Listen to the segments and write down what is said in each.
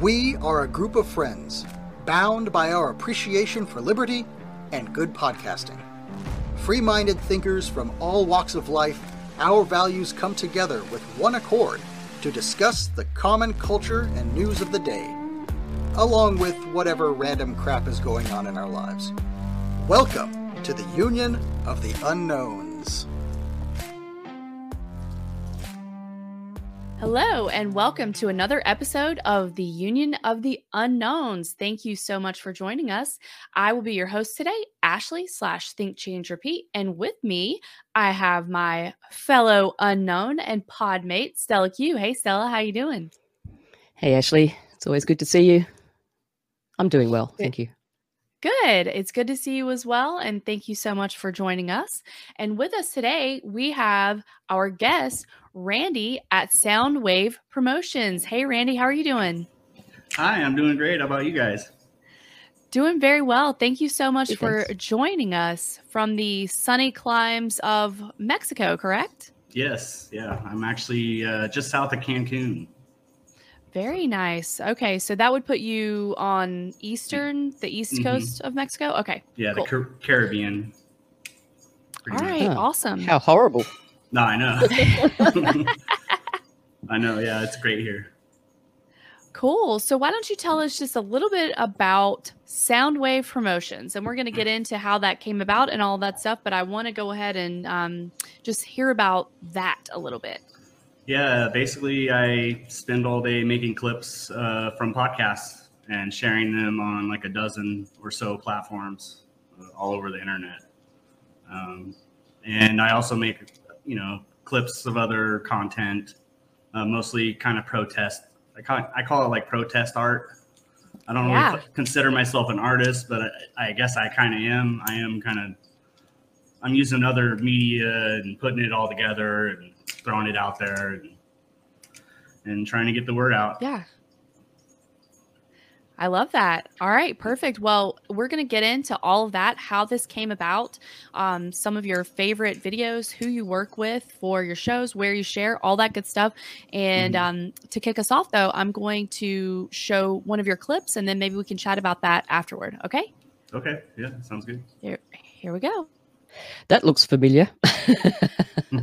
We are a group of friends, bound by our appreciation for liberty and good podcasting. Free minded thinkers from all walks of life, our values come together with one accord to discuss the common culture and news of the day, along with whatever random crap is going on in our lives. Welcome to the Union of the Unknowns. Hello, and welcome to another episode of the Union of the Unknowns. Thank you so much for joining us. I will be your host today, Ashley slash Think Change Repeat, and with me, I have my fellow unknown and podmate Stella Q. Hey, Stella, how you doing? Hey, Ashley. It's always good to see you. I'm doing well, thank you. Good. It's good to see you as well. And thank you so much for joining us. And with us today, we have our guest, Randy at Soundwave Promotions. Hey, Randy, how are you doing? Hi, I'm doing great. How about you guys? Doing very well. Thank you so much Hey, for thanks. joining us from the sunny climes of Mexico, correct? Yes, yeah. I'm actually uh, just south of Cancun. Very nice. Okay, so that would put you on eastern, the east Mhm. coast of Mexico. Okay. Yeah, Cool. the Car- Caribbean. All Pretty much. right. Oh, Awesome. How horrible. No, I know. I know. Yeah, it's great here. Cool. So why don't you tell us just a little bit about Soundwave Promotions, and we're going to get into how that came about and all that stuff. But I want to go ahead and um, just hear about that a little bit. Yeah, basically, I spend all day making clips uh, from podcasts and sharing them on like a dozen or so platforms uh, all over the internet. Um, and I also make, you know, clips of other content, uh, mostly kind of protest. I call, I call it like protest art. I don't Yeah. really consider myself an artist, but I, I guess I kind of am. I am kind of. I'm using other media and putting it all together and throwing it out there and, and trying to get the word out. Yeah. I love that. All right, perfect. Well, we're going to get into all of that, how this came about, um, some of your favorite videos, who you work with for your shows, where you share, all that good stuff. And um, to kick us off, though, I'm going to show one of your clips and then maybe we can chat about that afterward. Okay. Okay, yeah, sounds good. Here, here we go. That looks familiar.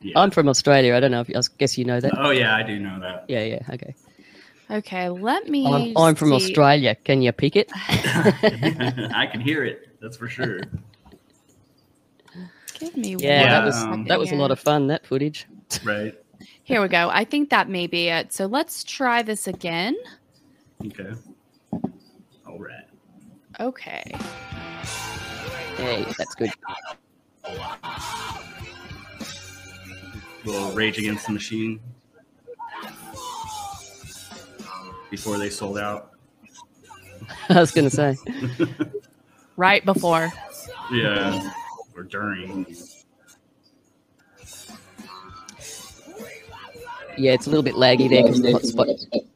Yeah. I'm from Australia. I don't know if I guess you know that. oh yeah, I do know that. Yeah, yeah. Okay. Okay, let me. I'm, I'm from see. Australia. Can you pick it? I can hear it. That's for sure. Give me Yeah, one that was- second That was a lot of fun. That footage. Right. Here we go. I think that may be it. So let's try this again. Okay. All right. Okay. Hey, that's good. little Rage Against the Machine before they sold out. I was going to say. Right before. Yeah. Or during. Yeah, it's a little bit laggy there because the hotspot.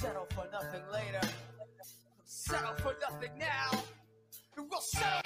Settle for nothing later. Settle for nothing now. And we'll settle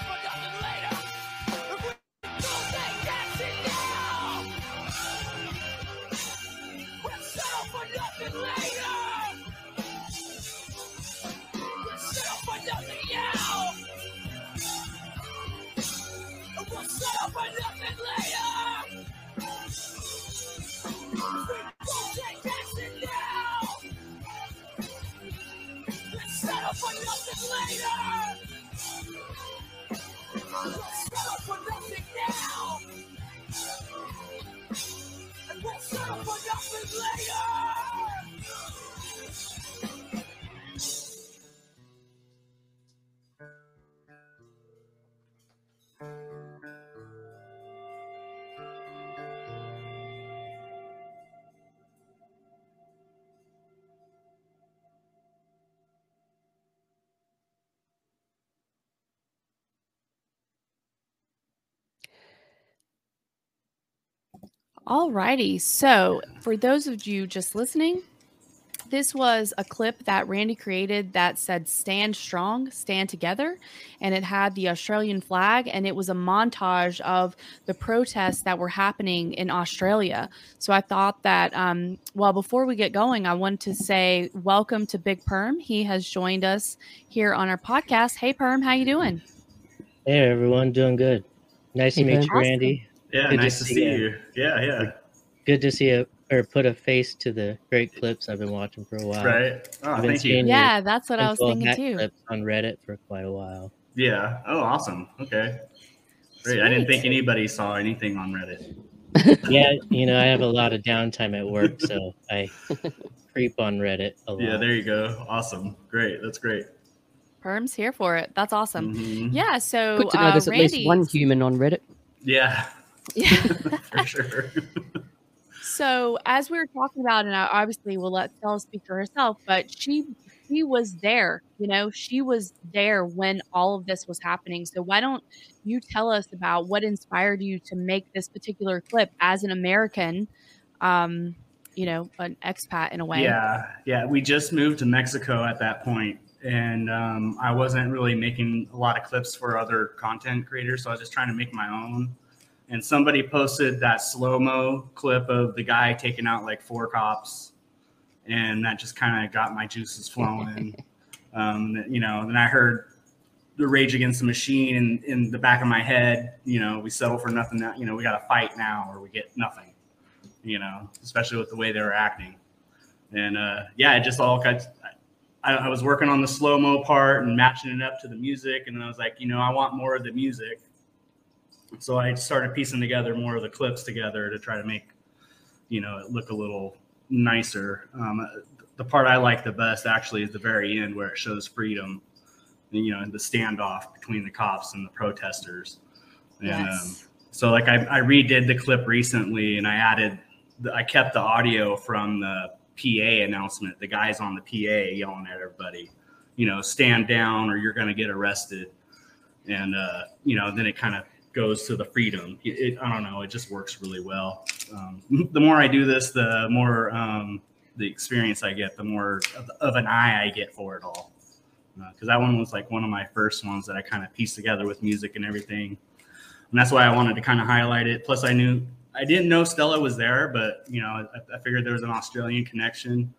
Alrighty. So, for those of you just listening, this was a clip that Randy created that said stand strong, stand together. And it had the Australian flag and it was a montage of the protests that were happening in Australia. So I thought that, um, well, before we get going, I wanted to say welcome to Big Perm. He has joined us here on our podcast. Hey, Perm, how you doing? Hey everyone, doing good. Nice Hey, to meet Ben. you, Randy. Yeah, Good to nice to see see you. you. Yeah, yeah. Good to see you or put a face to the great clips I've been watching for a while. Right. Oh, thank you. Yeah, that's what I was thinking too. clips on Reddit for quite a while. Yeah. Oh, awesome. Okay. Great. I didn't think anybody saw anything on Reddit. Yeah, you know, I have a lot of downtime at work, so I creep on Reddit a lot. Yeah, there you go. Awesome. Great. That's great. Perm's here for it. That's awesome. Mhm. Yeah. So, Good to know uh, there's at Randy, least one human on Reddit. Yeah, Yeah. for sure. So as we were talking about, and I obviously will let Stella speak for herself, but she she was there, you know, she was there when all of this was happening. So why don't you tell us about what inspired you to make this particular clip as an American, um, you know, an expat in a way? Yeah, yeah. We just moved to Mexico at that point, and um, I wasn't really making a lot of clips for other content creators, so I was just trying to make my own. And somebody posted that slow mo clip of the guy taking out like four cops, and that just kind of got my juices flowing. um, you know, then I heard the Rage Against the Machine in, in the back of my head. You know, we settle for nothing. Now, you know, we got to fight now, or we get nothing. You know, especially with the way they were acting and uh, yeah, it just all got. I, I was working on the slow mo part and matching it up to the music, and then I was like, you know, I want more of the music. So I started piecing together more of the clips together to try to make, you know, it look a little nicer. Um, the part I like the best actually is the very end where it shows freedom, and, you know, the standoff between the cops and the protesters. And um, Yes. so like I, I redid the clip recently and I added, the, I kept the audio from the PA announcement. The guys on the PA yelling at everybody, you know, stand down or you're going to get arrested. And, uh, you know, then it kind of goes to the freedom. It, it- I don't know. It just works really well. Um, the more I do this, the more um, the experience I get, the more of, of an eye I get for it all. Because that one was like one of my first ones that I kind of pieced together with music and everything and that's why I wanted to kind of highlight it. Plus, I knew I didn't know Stella was there, but you know, I, I figured there was an Australian connection.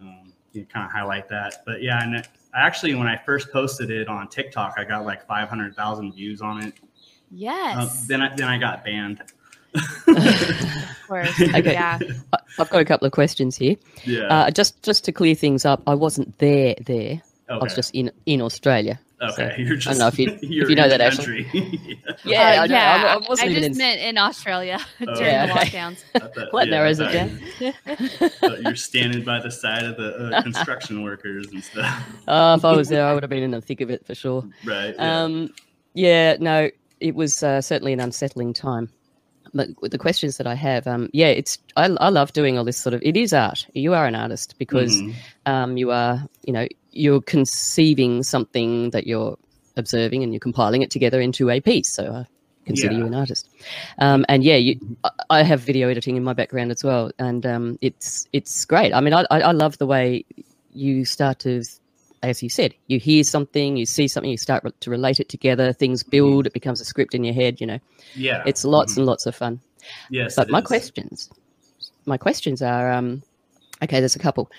Um, you kind of highlight that, but yeah, and it, actually, when I first posted it on TikTok, I got like five hundred thousand views on it. Yes. Um, then, I, then I got banned. of course. Okay. Yeah. I- I've got a couple of questions here. yeah. Uh, just just to clear things up, I wasn't there there. I was just in in Australia. okay. so You're I just. don't know if you- if you're you know in that, the Ashley. country. Yeah, Uh, I, know. yeah. I, I wasn't I just in. meant in Australia during Yeah, the okay. lockdowns. Thought- What yeah, I narrows it down? you- thought You're standing by the side of the uh, construction workers and stuff. Uh, if I was there, I would have been in the thick of it for sure. Right. Yeah. Um, yeah, no, it was uh, certainly an unsettling time. But the questions that I have, um, yeah, it's I, I love doing all this sort of. It is art. You are an artist because Mhm. um, you are, you know, you're conceiving something that you're observing and you're compiling it together into a piece. So I consider you an artist. Um, and yeah, you, I- I have video editing in my background as well, and um, it's it's great. I mean, I I love the way you start to, as you said, you hear something, you see something, you start re- to relate it together. Things build. It becomes a script in your head. You know, yeah. it's lots Mhm. and lots of fun. Yes. But my is. questions, my questions are, um, okay, there's a couple.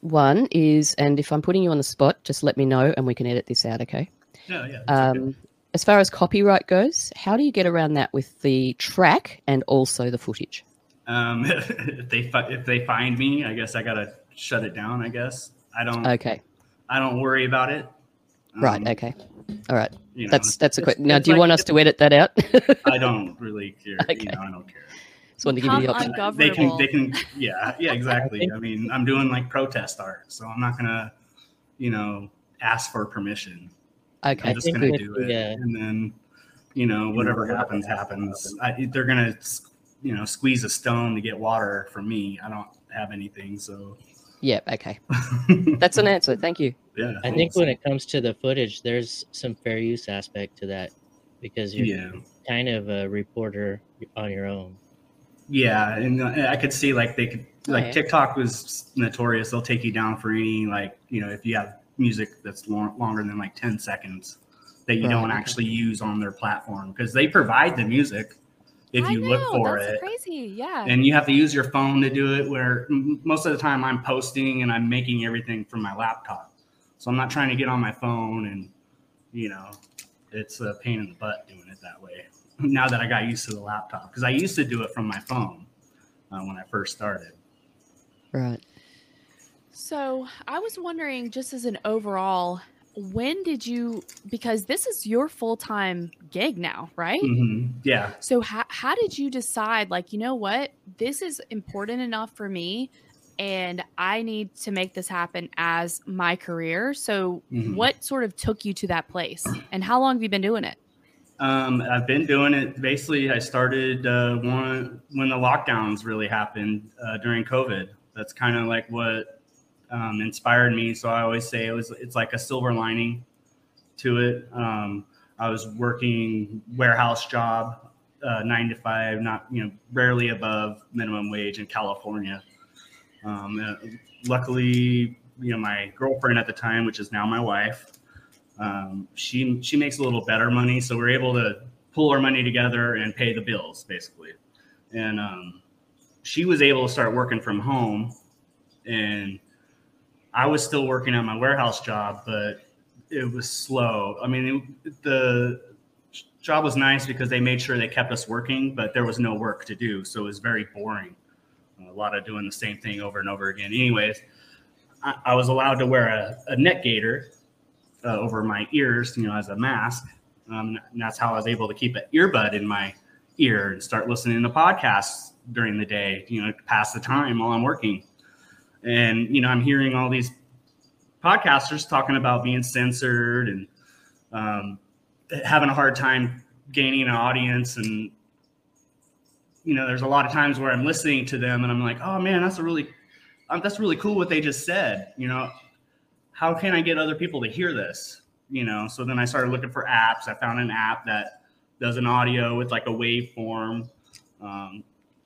One is, and if I'm putting you on the spot, just let me know and we can edit this out, okay? Yeah, yeah. that's okay. Um, as far as copyright goes, how do you get around that with the track and also the footage? Um, if they if they find me, I guess I gotta shut it down. I guess I don't Okay, I don't worry about it. right, Um, okay, all right. you know, That's that's a it's- question. Now, do you like- want us to edit that out? I don't really care. Okay. You know, I don't care. Just wanted to give you the option. They can they can yeah yeah exactly. I mean, I'm doing like protest art, so I'm not gonna you know ask for permission. Okay, I'm just think gonna with do it, uh, and then you know whatever happens happens. I, they're gonna you know squeeze a stone to get water from me. I don't have anything, so yeah, okay. That's an answer. Thank you. yeah. I think when it comes to the footage, there's some fair use aspect to that because you're yeah. kind of a reporter on your own. Yeah, and uh, I could see like they could like yeah. TikTok was notorious. They'll take you down for any like you know if you have music that's long, longer than like ten seconds that you Right, don't actually use on their platform because they provide the music if I you look for that's it. Crazy, yeah. and you have to use your phone to do it where most of the time i'm posting and i'm making everything from my laptop so i'm not trying to get on my phone and you know it's a pain in the butt doing it that way now that i got used to the laptop because i used to do it from my phone uh, when i first started Right. So I was wondering, just as an overall, when did you? Because this is your full time gig now, right? Mhm. yeah So how how did you decide? Like, you know what, this is important enough for me, and I need to make this happen as my career. So, Mhm. what sort of took you to that place, and how long have you been doing it? Um, I've been doing it. Basically, I started uh, one when the lockdowns really happened uh, during COVID. That's kind of like what um, inspired me. So I always say it was it's like a silver lining to it. Um, I was working warehouse job, uh, nine to five, not you know barely above minimum wage in California. Um, uh, luckily, you know my girlfriend at the time, which is now my wife, um, she she makes a little better money, so we're able to pull our money together and pay the bills basically. And um, she was able to start working from home, and I was still working at my warehouse job, but it was slow. I mean, it, the job was nice because they made sure they kept us working, but there was no work to do, so it was very boring. A lot of doing the same thing over and over again. Anyways, I, I was allowed to wear a, a neck gaiter uh, over my ears, you know, as a mask. Um, and that's how I was able to keep an earbud in my ear and start listening to podcasts during the day, you know, pass the time while I'm working. And, you know, I'm hearing all these podcasters talking about being censored and um, having a hard time gaining an audience. And, you know, there's a lot of times where I'm listening to them and I'm like, oh man, that's a really, um, that's really cool what they just said. You know, how can I get other people to hear this? You know, so then I started looking for apps. I found an app that does an audio with like a waveform um,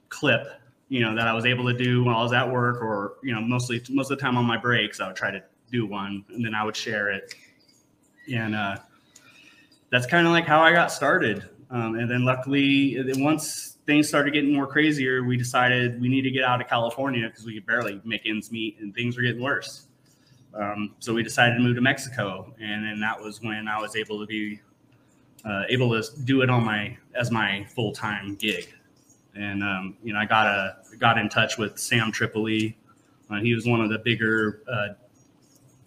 clip, you know, that I was able to do while I was at work or, you know, mostly most of the time on my breaks, I would try to do one and then I would share it. And uh, that's kind of like how I got started. Um, and then luckily, once things started getting more crazier, we decided we need to get out of California because we could barely make ends meet and things were getting worse. Um, so we decided to move to Mexico, and then that was when I was able to be uh, able to do it on my as my full time gig. And um, you know, I got a got in touch with Sam Tripoli. Uh, he was one of the bigger uh,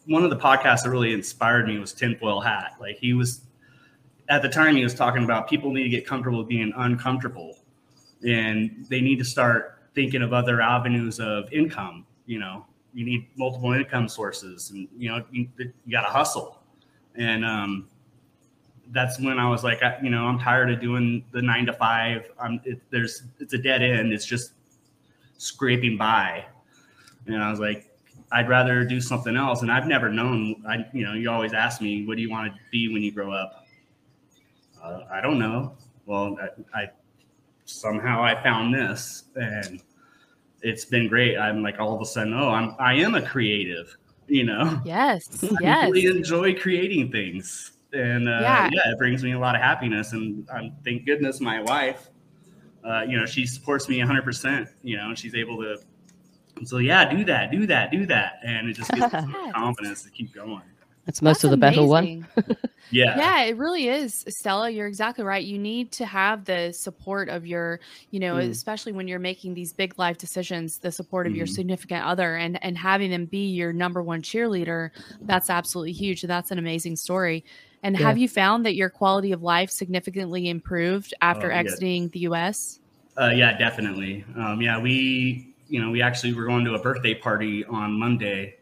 one of the podcasts that really inspired me was Tinfoil Hat. Like he was at the time he was talking about people need to get comfortable being uncomfortable, and they need to start thinking of other avenues of income. You know, you need multiple income sources, and you know you, you got to hustle. And um, that's when I was like, I, you know, I'm tired of doing the nine to five. I'm it, there's it's a dead end. It's just scraping by, and I was like, I'd rather do something else. And I've never known. I you know, you always ask me, what do you want to be when you grow up? Uh, I don't know. Well, I, I somehow I found this, and it's been great. I'm like all of a sudden, oh, I'm I am a creative. You know, Yes, yes. I yes. really enjoy creating things, and uh, Yeah. yeah. it brings me a lot of happiness. And um, thank goodness my wife, uh, you know, she supports me 100. percent You know, she's able to. So yeah, do that, do that, do that, and it just gives me Yes. confidence to keep going. That's most of That's the battle one. Yeah, Yeah, it really is, Stella. You're exactly right. You need to have the support of your, you know, Mm. especially when you're making these big life decisions, the support of your Mhm. significant other and and having them be your number one cheerleader. That's absolutely huge. That's an amazing story. And Yeah. have you found that your quality of life significantly improved after Oh, yeah. exiting the US? Uh, yeah, definitely. Um, yeah, we, you know, we actually were going to a birthday party on Monday,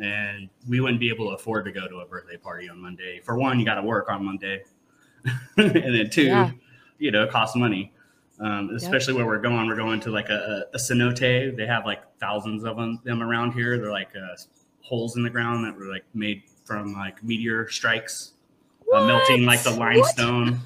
and we wouldn't be able to afford to go to a birthday party on Monday. For one, you got to work on Monday, and then two, Yeah. you know, it costs money. Um, especially where we're going, we're going to like a, a cenote. They have like thousands of them, them around here. They're like uh, holes in the ground that were like made from like meteor strikes, uh, melting like the What? limestone.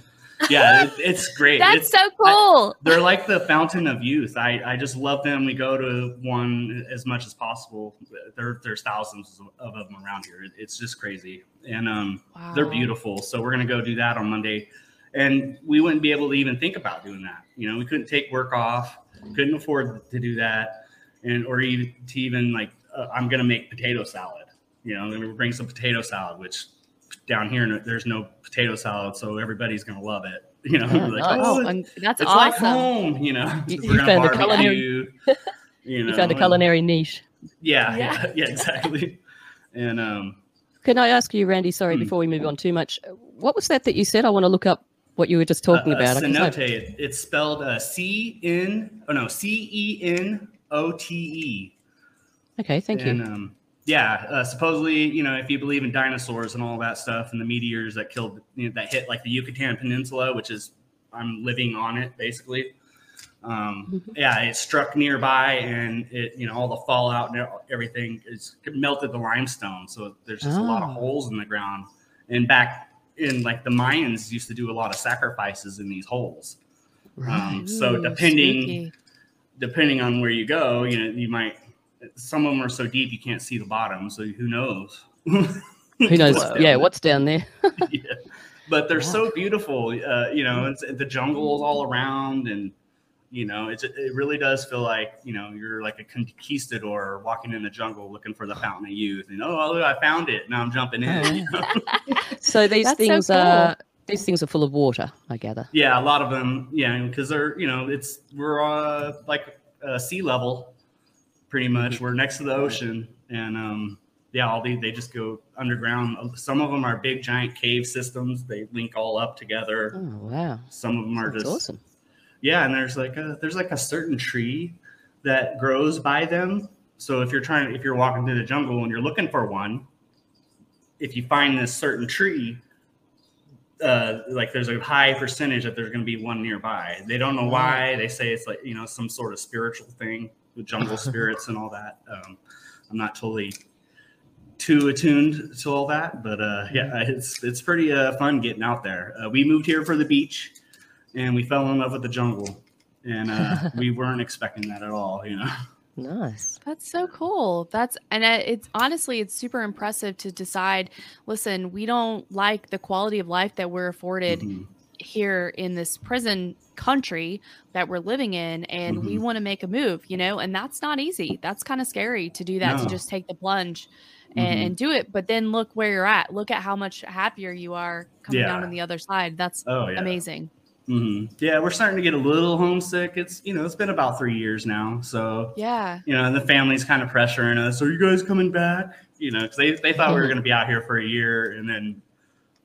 yeah, it, it's great. That's It's- so cool. they're like the fountain of youth. I, I just love them. We go to one as much as possible. There, there's thousands of them around here. It- It's just crazy, and um, they're beautiful. So we're gonna go do that on Monday, and we wouldn't be able to even think about doing that. You know, we couldn't take work off, couldn't afford to do that, and or even to even like uh, I'm gonna make potato salad. You know, I'm gonna bring some potato salad, which down here and there's no potato salad, so everybody's gonna love it. You know, Yeah, like, nice. oh, Oh, and that's it's like awesome. home, you know. You- We're you gonna found a barbecue, culinary- you know. You found a and- culinary niche. Yeah, Yeah. yeah, yeah, exactly. And um, Can I ask you, Randy? Sorry, Hmm. before we move on too much, what was that that you said? I want to look up what you were just talking uh, about. I cenote, say- it, it's spelled uh, C N. Oh no, C E N O T E. Okay, thank and, you. Um, yeah, uh, supposedly, you know, if you believe in dinosaurs and all that stuff, and the meteors that killed, you know, that hit like the Yucatan Peninsula, which is I'm living on it basically. Um, Mhm. yeah, it struck nearby, and it, you know, all the fallout and everything is melted the limestone, so there's just a lot of Oh. holes in the ground. And back in like the Mayans used to do a lot of sacrifices in these holes. Um, so depending spooky. depending on where you go, you know, you might. Some of them are so deep you can't see the bottom, so who knows? Who knows? What's Yeah, there. what's down there? yeah. But they're so beautiful. Uh, you know, it's the jungles all around, and you know, it's, it really does feel like you know you're like a conquistador walking in the jungle looking for the fountain of youth. And oh, look, I found it. Now I'm jumping in. Oh, you know? So these That's so things cool. are these things are full of water. I gather. Yeah, a lot of them. Yeah, because they're you know it's we're uh, like uh, sea level, pretty much. We're next to the ocean, and um, yeah, all they they just go underground. Some of them are big giant cave systems. They link all up together. Oh wow, Some of them are that's just awesome. yeah, and there's like a there's like a certain tree that grows by them. So if you're trying if you're walking through the jungle and you're looking for one, if you find this certain tree, uh, like there's a high percentage that there's going to be one nearby. They don't know why. They say it's like you know some sort of spiritual thing jungle spirits and all that. Um, I'm not totally too attuned to all that, but uh, yeah, it's it's pretty uh, fun getting out there. Uh, we moved here for the beach, and we fell in love with the jungle, and uh, we weren't expecting that at all. You know. Nice. That's so cool. That's and it's honestly it's super impressive to decide. Listen, we don't like the quality of life that we're afforded Mhm. here in this prison country that we're living in, and we Mhm. want to make a move. You know, and that's not easy. That's kind of scary to do that. To just take the plunge. And, Mhm. and do it, but then look where you're at. Look at how much happier you are coming down on the other side. That's Oh yeah. amazing. hmm Yeah, we're starting to get a little homesick. It's you know it's been about three years now, so Yeah. you know, and the family's kind of pressuring us. Are you guys coming back? You know, because they, they thought we were going to be out here for a year, and then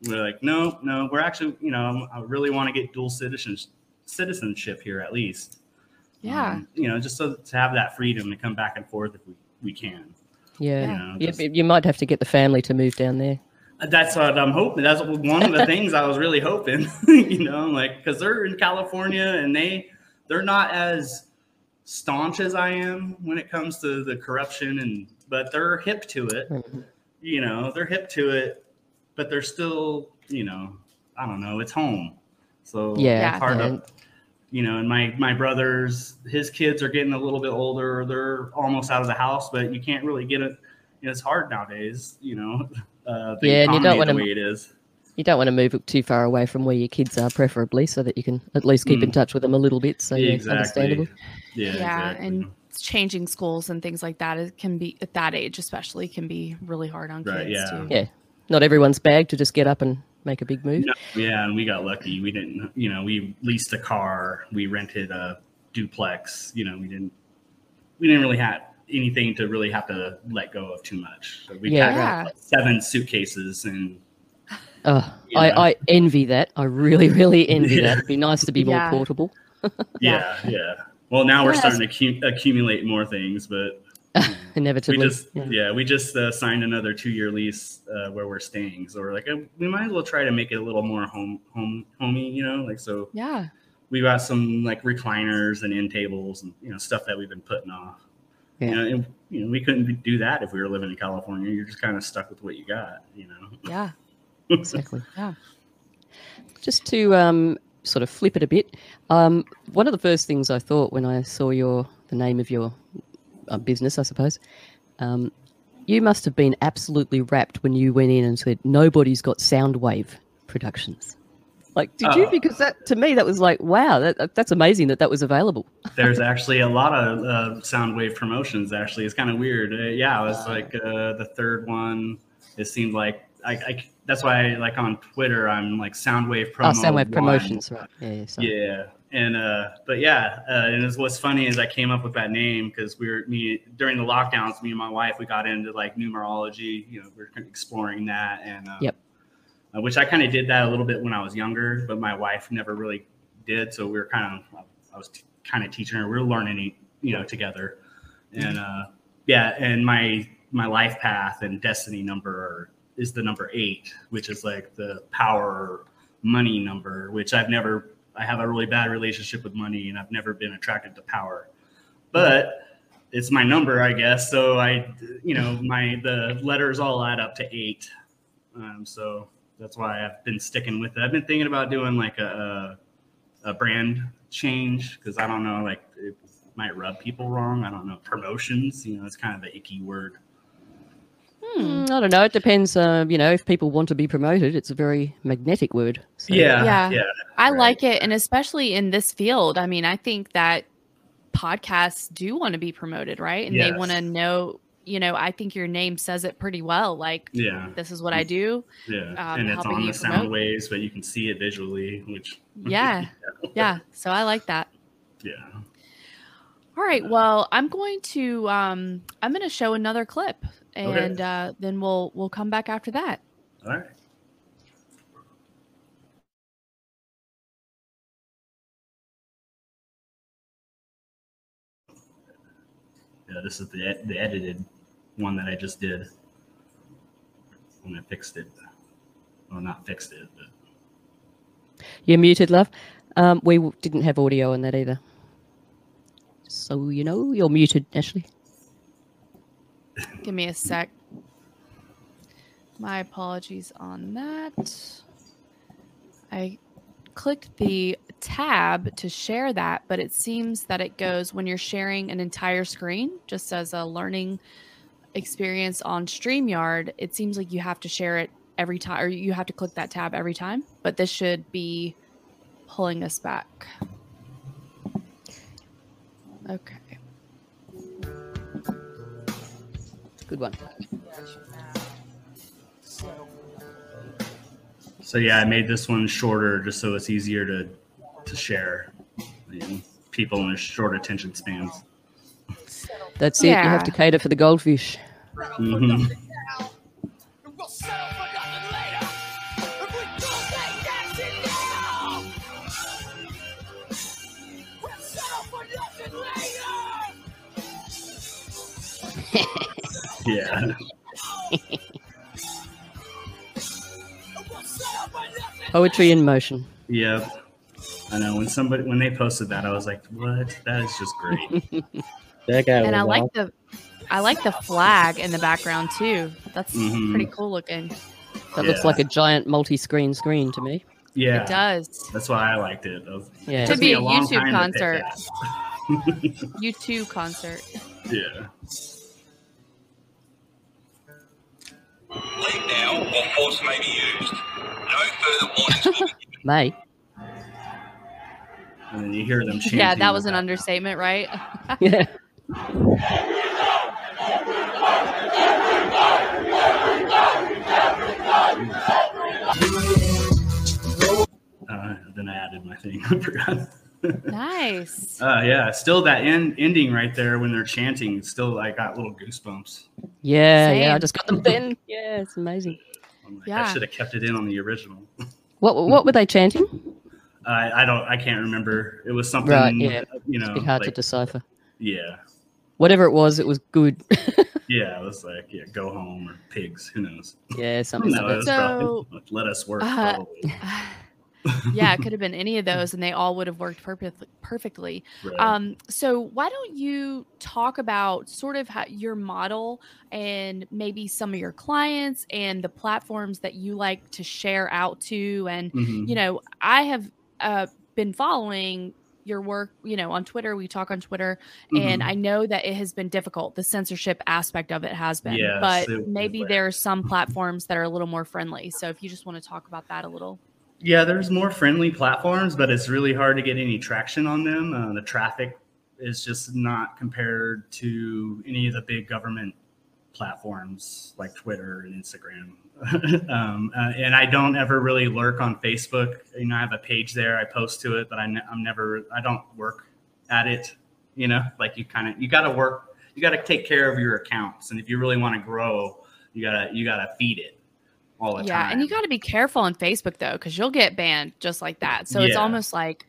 we're like, no, no, we're actually, you know, I really want to get dual citizens citizenship here at least. Yeah. Um, you know, just so to have that freedom to come back and forth if we, we can. Yeah, You know, just- but you might have to get the family to move down there. That's what I'm hoping. That's one of the things I was really hoping. you know, like because they're in California and they they're not as staunch as I am when it comes to the corruption and but they're hip to it. Mhm. You know, they're hip to it, but they're still you know I don't know. It's home, so Yeah, it's hard to. You know, and my my brothers, his kids are getting a little bit older. They're almost out of the house, but you can't really get it. You know, it's hard nowadays. You know, uh, Yeah, and you don't wanna- it is. You don't want to move too far away from where your kids are, preferably, so that you can at least keep in Mm. touch with them a little bit. So yeah, understandable. Yeah, yeah exactly. and changing schools and things like that it can be at that age especially can be really hard on Right, kids yeah. too Yeah, not everyone's bag to just get up and make a big move. No, yeah, and we got lucky. We didn't, you know, we leased a car, we rented a duplex. You know, we didn't, we didn't really have anything to really have to let go of too much. So we Yeah, packed like seven suitcases, and Oh, You know. I, I envy that. I really, really envy Yeah. that. It'd be nice to be more Yeah. portable. yeah, yeah. Well, now we're starting to accu- accumulate more things, but we Inevitably. just, yeah. yeah, we just uh, signed another two-year lease uh, where we're staying. So we're like, uh, we might as well try to make it a little more home, home, homey, you know, like so. yeah we got some like recliners and end tables and you know stuff that we've been putting off. Yeah. You know, and, you know, we couldn't do that if we were living in California. You're just kind of stuck with what you got. You know. yeah exactly. Yeah. Just to um, sort of flip it a bit, um, one of the first things I thought when I saw your the name of your business, I suppose, um, you must have been absolutely rapt when you went in and said nobody's got Soundwave Productions. Like, did you? Oh. Because that to me that was like, wow, that, that's amazing that that was available. There's actually a lot of uh, Soundwave promotions. Actually, it's kind of weird. Uh, yeah, it was like uh, the third one. It seemed like I, I. That's why, like on Twitter, I'm like Soundwave promo. oh, Soundwave one. Promotions, right? Yeah, yeah. Yeah, and uh, but yeah, uh, and it's, what's funny is I came up with that name because we were me during the lockdowns. Me and my wife we got into like numerology. You know, we are exploring that, and uh, Yep. uh, which I kind of did that a little bit when I was younger, but my wife never really did. So we were kind of I was t- kind of teaching her. We were learning, you know, together, and uh, yeah, and my my life path and destiny number is the number eight, which is like the power money number, which I've never. I have a really bad relationship with money, and I've never been attracted to power, but it's my number, I guess. So I, you know, my the letters all add up to eight. Um, so that's why I've been sticking with it. I've been thinking about doing like a a, brand change because I don't know, like it might rub people wrong. I don't know promotions. You know, it's kind of the icky word. Hmm. Mm, I don't know. It depends. Uh, you know, if people want to be promoted, it's a very magnetic word. So, Yeah, Yeah. yeah, I Right. like it, and especially in this field. I mean, I think that podcasts do want to be promoted, right? And they want to know. You know, I think your name says it pretty well. Like, yeah, this is what I do. yeah. um, and it's on the sound promote. waves, but you can see it visually, which Yeah, yeah. So I like that. yeah. All right. Well, I'm going to um I'm going to show another clip and uh then we'll we'll come back after that. All right. Yeah, this is the the edited one that I just did when I fixed it. Well, not fixed it, but You're muted, love. Um, we didn't have audio on that either. So you know, you're muted, Ashley. Give me a sec. My apologies on that. I clicked the tab to share that, but it seems that it goes when you're sharing an entire screen, just as a learning experience on StreamYard. It seems like you have to share it every time, or you have to click that tab every time. But this should be pulling us back. Okay. Good one. so yeah, I made this one shorter just so it's easier to to share. And people in their short attention spans. That's it. You have to cater for the goldfish. Mhm. Yeah. Poetry in motion. Yep. I know when somebody when they posted that, I was like, "What? That is just great." That guy and I like awesome. the I like the flag in the background too. That's Mhm. pretty cool looking. That looks like a giant multi-screen screen to me. Yeah, It does. that's why I liked it. It Yeah. it To be me a YouTube time to pick concert. YouTube concert. yeah. Leave now or force may be used. No further warnings will be given. May. And then you hear them chanting. Yeah, that was an the understatement, right? Yeah. Uh, then I added my thing. I forgot. Nice. Uh, yeah, still that end ending right there when they're chanting. Still, I got little goosebumps. Yeah, yeah. I just got them then. Yeah, it's amazing. I'm like, Yeah. I should have kept it in on the original. What what were they chanting? I I don't. I can't remember. It was something. Right, yeah. You It's know. a bit hard to decipher. yeah. Whatever it was, it was good. Yeah. It was like yeah, go home or pigs. Who knows? yeah, something No, like that. So- probably, let us work. Uh, probably. yeah, it could have been any of those, and they all would have worked perfectly. Perfectly. Right. Um, so why don't you talk about sort of how your model and maybe some of your clients and the platforms that you like to share out to? And Mhm. you know, I have uh, been following your work. You know, on Twitter, we talk on Twitter, and Mhm. I know that it has been difficult. The censorship aspect of it has been, Yes, but maybe there are some platforms that are a little more friendly. So if you just want to talk about that a little. Yeah, there's more friendly platforms, but it's really hard to get any traction on them. Uh, the traffic is just not compared to any of the big government platforms like Twitter and Instagram. um, uh, and I don't ever really lurk on Facebook. You know, I have a page there. I post to it, but I ne- I'm never. I don't work at it. You know, like you kind of you got to work. You got to take care of your accounts, and if you really want to grow, you gotta you gotta feed it all the yeah, time. and you got to be careful on Facebook though, because you'll get banned just like that. So it's almost like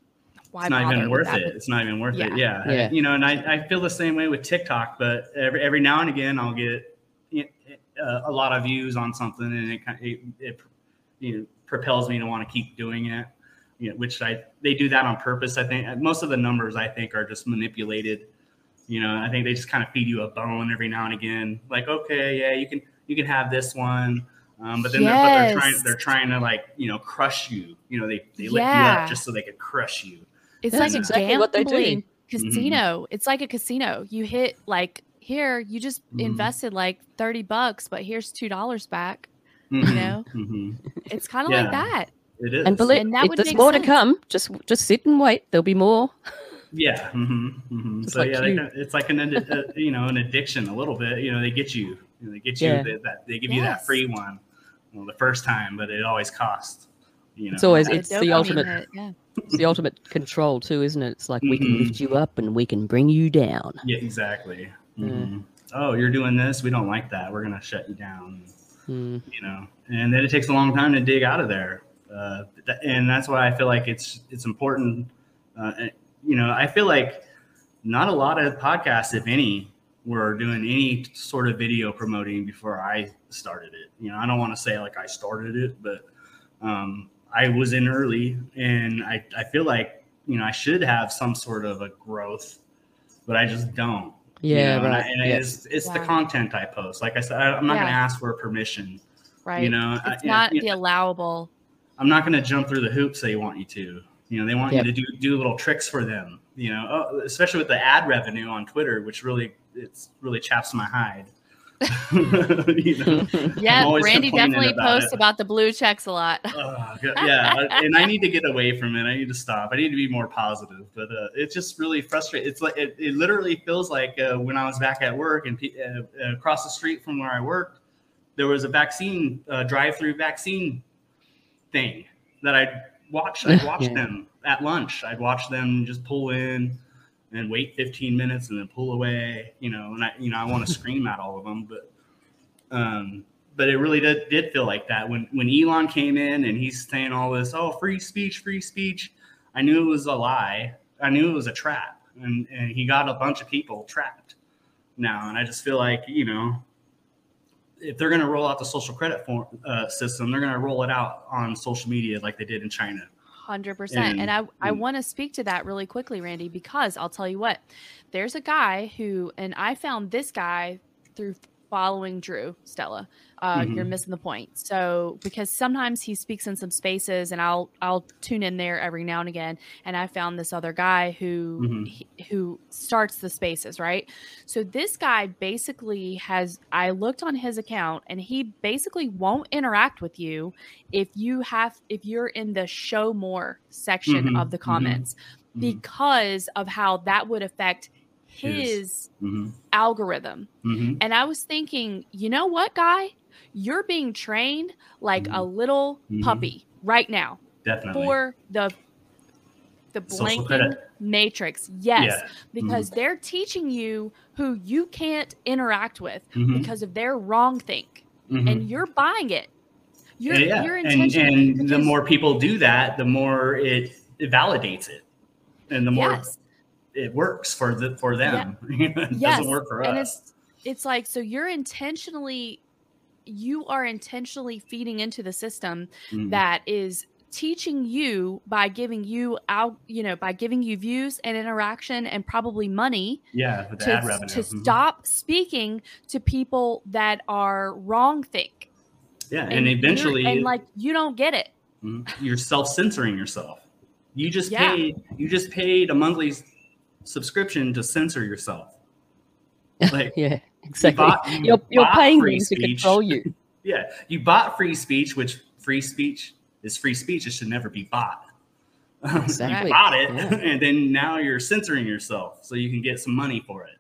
why it's not even worth it. It's not even worth it. Yeah. Yeah. Yeah. You know, and I, I feel the same way with TikTok, but every, every now and again I'll get you know, uh, a lot of views on something and it, kind it, it you know, propels me to want to keep doing it. You know, which I, they do that on purpose. I think most of the numbers I think are just manipulated. You know, I think they just kind of feed you a bone every now and again. Like, okay, yeah, you can, you can have this one. Um, but then they're, but they're trying, they're trying to like, you know, crush you. You know, they, they lift you Yeah. up just so they could crush you. It's That's like a exactly what they do. gambling casino. It's like a casino. You hit like here, you just Mhm. invested like 30 bucks, but here's two dollars back. Mhm, know? mhm. It's kind of like that. It is. And believe And that it, would there's more sense. to come. Just just sit and wait. There'll be more. yeah. hmm hmm So like yeah, they, it's like an uh, you know an addiction a little bit. You know, they get you. You know, they get you Yeah. that, that they give you that free one, well, the first time, but it always costs. You know, It's always it's the ultimate hit, Yeah. it's the ultimate control too, isn't it? It's like we can Mhm. lift you up and we can bring you down. yeah, exactly. Yeah. Mhm. Oh, you're doing this. We don't like that. We're gonna shut you down. Mm. you know and then it takes a long time to dig out of there uh, th- and that's why i feel like it's it's important uh, and, you know i feel like not a lot of podcasts if any were doing any sort of video promoting before i started it you know i don't want to say like i started it but um, i was in early and I, I feel like you know i should have some sort of a growth but i just don't you Yeah, know, and I- and yeah. it's it's the content I post. Like I said, I, I'm not going to ask for permission. Right. You know, it's yeah, not yeah. the allowable. I'm not going to jump through the hoops they want you to. You know, they want Yep. you to do do little tricks for them. You know, oh, especially with the ad revenue on Twitter, which really it's really chaps my hide. you know? Yeah, Randy definitely about posts it. about the blue checks a lot. Oh, yeah, and I need to get away from it. I need to stop. I need to be more positive. But uh, it's just really frustrating. It's like it, it literally feels like uh, when I was back at work and uh, uh, across the street from where I worked, there was a vaccine uh, drive-through vaccine thing that I watched. I watched Yeah. them at lunch. I'd watch them just pull in and wait 15 minutes and then pull away. You know, and I you know I want to scream at all of them, but um, but it really did, did feel like that when when Elon came in and he's saying all this, oh, free speech, free speech. I knew it was a lie. I knew it was a trap, and and he got a bunch of people trapped now. And I just feel like you know, if they're going to roll out the social credit form, uh, system, they're going to roll it out on social media like they did in China. Hundred percent. And And- I I mm. want to speak to that really quickly, Randy, because I'll tell you what, there's a guy who, and I found this guy through following Drew Stella. Uh, You're Mhm. missing the point. So because sometimes he speaks in some spaces, and I'll I'll tune in there every now and again. And I found this other guy who Mhm. he- who starts the spaces, right? So this guy basically has. I looked on his account, and he basically won't interact with you if you have if you're in the show more section Mhm, of the mhm, comments Mhm. because of how that would affect His. his Mhm. algorithm. Mhm. And I was thinking, you know what, guy? You're being trained like a little Mhm. puppy right now Definitely. for the the blanking matrix. Yes, Yeah. because they're teaching you who you can't interact with Mhm. because of their wrong think, Mhm. and you're buying it. You're, yeah, you're and, and the more people do that, the more it, it validates it, and the more yes, it works for the for them. it yes, doesn't work for and us. it's it's like so you're intentionally you are intentionally feeding into the system Mhm. that is teaching you by giving you out, you know, by giving you views and interaction and probably money Yeah, to, to Mhm. stop speaking to people that are wrong think. Yeah, and, you're- eventually, and like you don't get it. Mhm. you're self-censoring yourself. You just Yeah. paid. You just paid a monthly subscription to censor yourself. Like, yeah, exactly. bought- you you're you're paying free them to control you. yeah, you bought free speech, which free speech is free speech. It should never be bought. Exactly. you bought it, Yeah. and then now you're censoring yourself so you can get some money for it.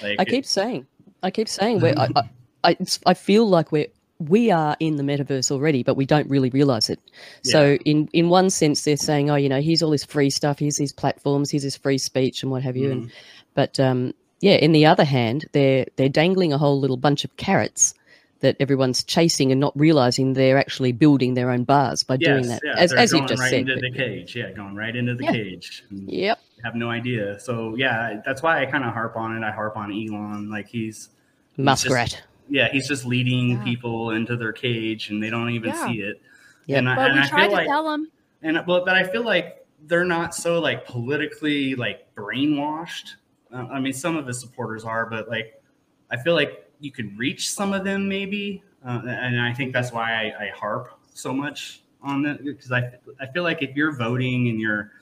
Like, I it- keep saying, I keep saying, we're, I, I, I, I feel like we're we are in the metaverse already, but we don't really realize it. So in in one sense, they're saying, oh, you know, here's all this free stuff, here's these platforms, here's this free speech and what have you. Mhm. And but um, yeah, in the other hand, they're they're dangling a whole little bunch of carrots that everyone's chasing and not realizing they're actually building their own bars by doing that, yeah, as as you going just right said. into the cage. Yeah, going right into the Yeah. cage. Yep. have no idea. So yeah, that's why I kind of harp on it. I harp on Elon, like he's Muskrat. Yeah, he's just leading Yeah. people into their cage, and they don't even Yeah. see it. Yeah, And I, But and we I tried feel to like, tell them. and well, but I feel like they're not so like politically like brainwashed. Uh, I mean, some of his supporters are, but like I feel like you could reach some of them maybe, uh, and I think that's why I, I harp so much on that because I I feel like if you're voting and you're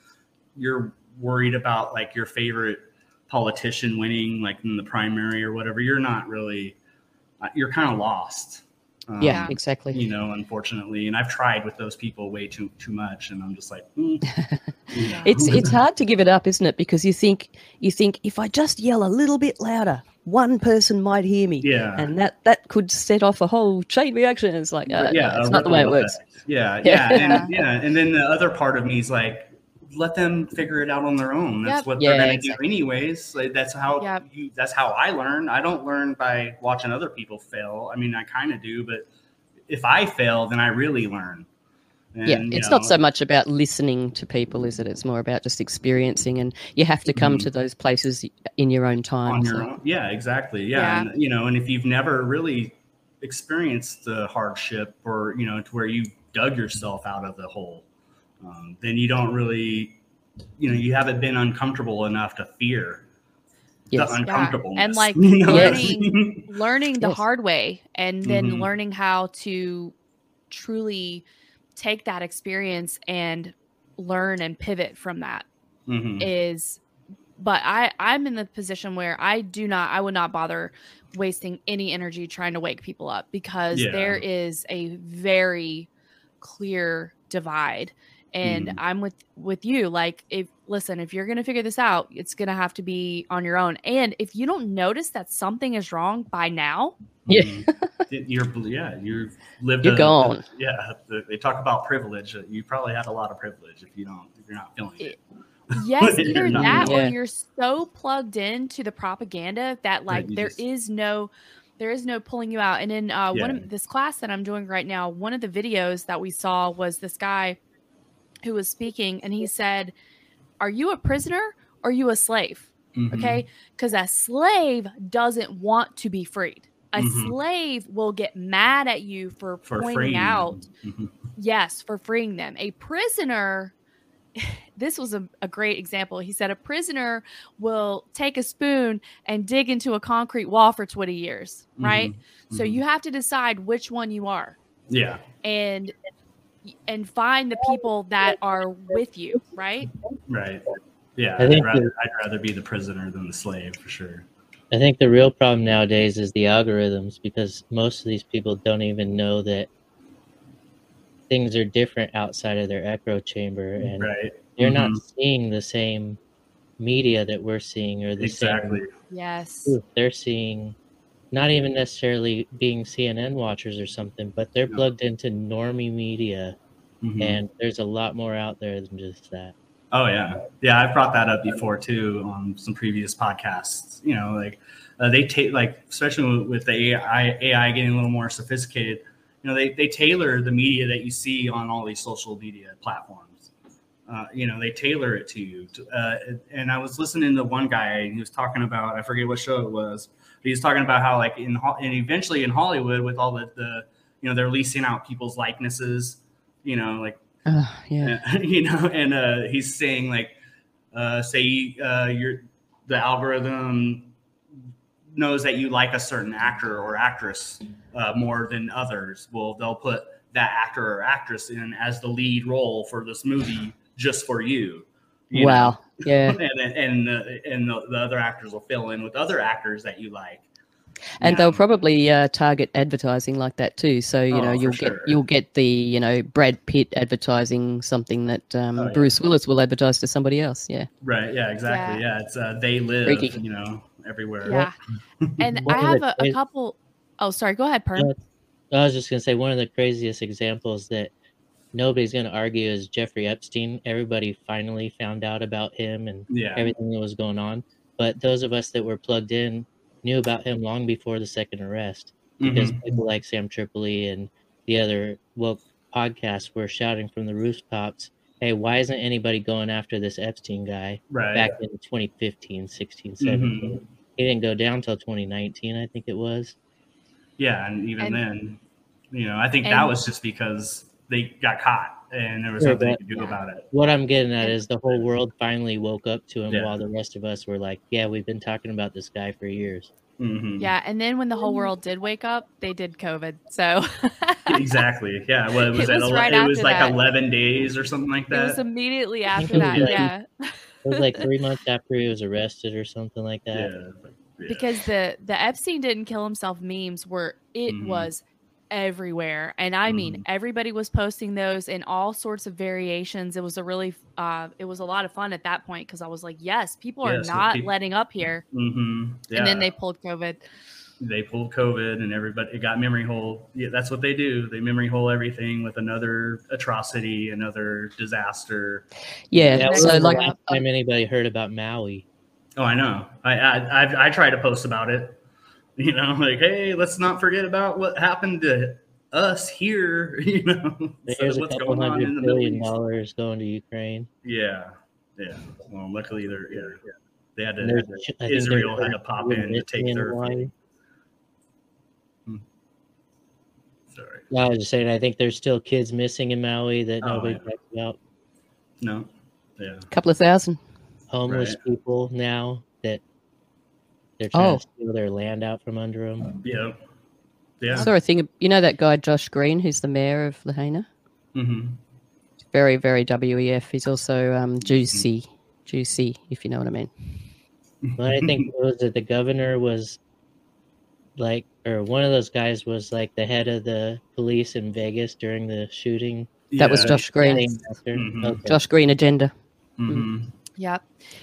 you're worried about like your favorite politician winning like in the primary or whatever, you're not really you're kind of lost. Um, yeah, exactly. you know, unfortunately. And I've tried with those people way too too much, and I'm just like, mm, you. It's it's hard to give it up, isn't it? Because you think you think if I just yell a little bit louder, one person might hear me, yeah, and that that could set off a whole chain reaction. It's like, uh, yeah, no, it's not the way it works. effect. Yeah, Yeah. yeah, and yeah, and then the other part of me is like, let them figure it out on their own. That's Yep. what Yeah, they're gonna exactly. do anyways. Like, that's how Yep. you. That's how I learn. I don't learn by watching other people fail. I mean, I kind of do, but if I fail, then I really learn. And, yeah, you it's know, not so much about listening to people, is it? It's more about just experiencing, and you have to come Mhm. to those places in your own time. on so- your own. Yeah, exactly. Yeah, Yeah. And, you know, and if you've never really experienced the hardship or you know to where you dug yourself out of the hole, um, then you don't really, you know, you haven't been uncomfortable enough to fear Yes. the uncomfortableness. And, like, you know? learning- learning the Yes. hard way and then Mhm. learning how to truly take that experience and learn and pivot from that Mhm. is but i i'm in the position where i do not i would not bother wasting any energy trying to wake people up because Yeah. there is a very clear divide and Mhm. i'm with with you like if listen if you're going to figure this out it's going to have to be on your own and if you don't notice that something is wrong by now Yeah. Mhm. you're yeah you've lived. You're a- gone. Yeah, the- they talk about privilege. You probably had a lot of privilege if you don't if you're not feeling it. yes either not- that or you're so plugged into the propaganda that like you there just- is no there is no pulling you out and in uh, one of this class that i'm doing right now one of the videos that we saw was this guy who was speaking and he said are you a prisoner or are you a slave Mhm. okay because a slave doesn't want to be freed a Mhm. slave will get mad at you for, For pointing freeing out. Mhm. Yes, for freeing them. A prisoner, this was a, a great example. He said a prisoner will take a spoon and dig into a concrete wall for 20 years, right? So Mhm. you have to decide which one you are Yeah. and and find the people that are with you, right? Right. Yeah. I I'd think rather, I'd rather be the prisoner than the slave for sure. I think the real problem nowadays is the algorithms because most of these people don't even know that things are different outside of their echo chamber and Right. they're Mhm. not seeing the same media that we're seeing or the Exactly. Yes. they're seeing not even necessarily being CNN watchers or something, but they're No. plugged into normie media Mhm. and there's a lot more out there than just that. Oh yeah, yeah. I've brought that up before too on some previous podcasts. You know, like uh, they take like especially with the AI, AI getting a little more sophisticated. You know, they they tailor the media that you see on all these social media platforms. Uh, you know, they tailor it to you. Uh, and I was listening to one guy, and he was talking about I forget what show it was. But he talking about how like in and eventually in Hollywood with all the the you know they're leasing out people's likenesses. You know, like Uh, yeah. And- you know, and uh, he's saying like, uh, say uh, you're the algorithm knows that you like a certain actor or actress uh, more than others. Well, they'll put that actor or actress in as the lead role for this movie just for you. you wow. Yeah. and and uh, and the, the other actors will fill in with other actors that you like. and you they'll know? probably uh, target advertising like that too. So you oh, know you'll sure. get you'll get the you know Brad Pitt advertising something that um, Oh, yeah. Bruce Willis will advertise to somebody else. Yeah, right. Yeah, exactly. Yeah. Yeah, it's uh, they live. Freaky. You know, everywhere. Yeah. And I have a, a couple. Oh, sorry. Go ahead, Perm. Uh, I was just gonna say one of the craziest examples that nobody's gonna argue is Jeffrey Epstein. Everybody finally found out about him and Yeah. everything that was going on. But those of us that were plugged in knew about him long before the second arrest because Mhm. people like Sam Tripoli and the other woke podcasts were shouting from the rooftops, "Hey, why isn't anybody going after this Epstein guy?" Right. Back in 2015, 16, 17. Mhm. He didn't go down till 2019, I think it was. Yeah, and even And- then, you know, I think that was just because they got caught and there was Yeah, nothing they could do Yeah. about it. What I'm getting at is the whole world finally woke up to him Yeah. while the rest of us were like, yeah, we've been talking about this guy for years. Mhm. Yeah, and then when the whole world did wake up, they did COVID. So Exactly. Yeah. Well, it was, It at was ele- right it was like that. 11 days or something like that. it was immediately after that. like- Yeah. It was like three months after he was arrested or something like that. yeah. yeah. because the the Epstein didn't kill himself memes were it Mhm. was everywhere and i mean Mhm. everybody was posting those in all sorts of variations it was a really uh it was a lot of fun at that point because i was like yes people are so not peop- letting up here hmm Yeah. and then they pulled covid they pulled COVID and everybody it got memory hole. Yeah, that's what they do. They memory hole everything with another atrocity, another disaster. yeah. That was so the like last time anybody heard about Maui. Oh, I know. I I I've, I try to post about it. You know, like hey, let's not forget about what happened to us here. You know, instead Here's of a what's couple going on in hundred the Middle billion East. dollars going to Ukraine. Yeah, yeah. Well, luckily they're yeah, yeah. they had to. there's- I think there's Israel had to pop in to take in their. Hawaii. Hmm. Sorry. I was just saying, I think there's still kids missing in Maui that Oh, nobody yeah. talks about. No. Yeah. a couple of thousand. Homeless Right. people now that they're trying Oh. to steal their land out from under them. Yeah. I Yeah. saw a thing. You know that guy Josh Green, who's the mayor of Lahaina. hmm Very very WEF. He's also um, juicy, juicy. If you know what I mean. But I think it was that the governor was like, or one of those guys was like the head of the police in Vegas during the shooting. That was Josh Green. Name after. Mhm. Okay. Josh Green agenda. Mhm. Yep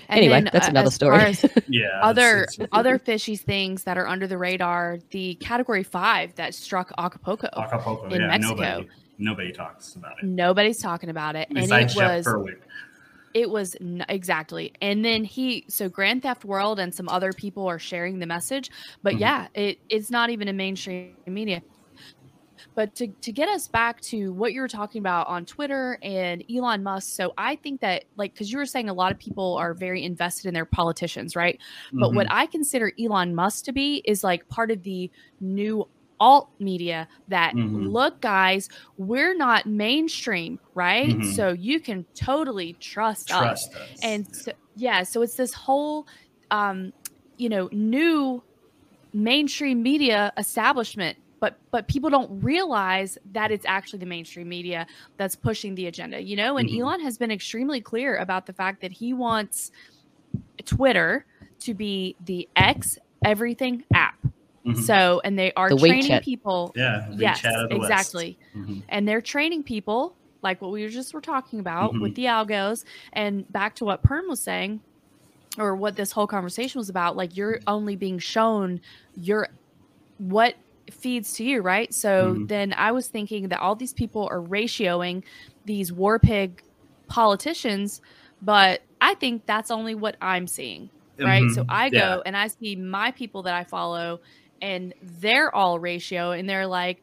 And anyway, then, that's uh, another story. Yeah. other it's- it's- other fishy things that are under the radar the category five that struck acapulco Acapulco. in yeah. Mexico. Nobody. Nobody talks about it. nobody's talking about it and Besides it Jeff was Berwick. It was n- exactly. And then he so Grand Theft World and some other people are sharing the message, but Mhm. yeah, it it's not even in mainstream media. But to, to get us back to what you were talking about on Twitter and Elon Musk, so I think that like because you were saying a lot of people are very invested in their politicians, right? But what Mhm. I consider Elon Musk to be is like part of the new alt media that Mhm. look, guys, we're not mainstream, right? Mhm. So you can totally trust, us. trust us. And so, yeah, so it's this whole, um, you know, new mainstream media establishment. But, but people don't realize that it's actually the mainstream media that's pushing the agenda, you know. And Mhm. Elon has been extremely clear about the fact that he wants Twitter to be the X everything app. Mhm. So, and they are The training WeChat. people. yeah. Yes, chat of the West. exactly. Mhm. And they're training people like what we just were talking about Mhm. with the algos. And back to what Perm was saying, or what this whole conversation was about, like you're only being shown your what feeds to you, right? So Mhm. then I was thinking that all these people are ratioing these war pig politicians, but I think that's only what I'm seeing right? So Mhm. I go Yeah. and I see my people that I follow, and they're all ratio, and they're like,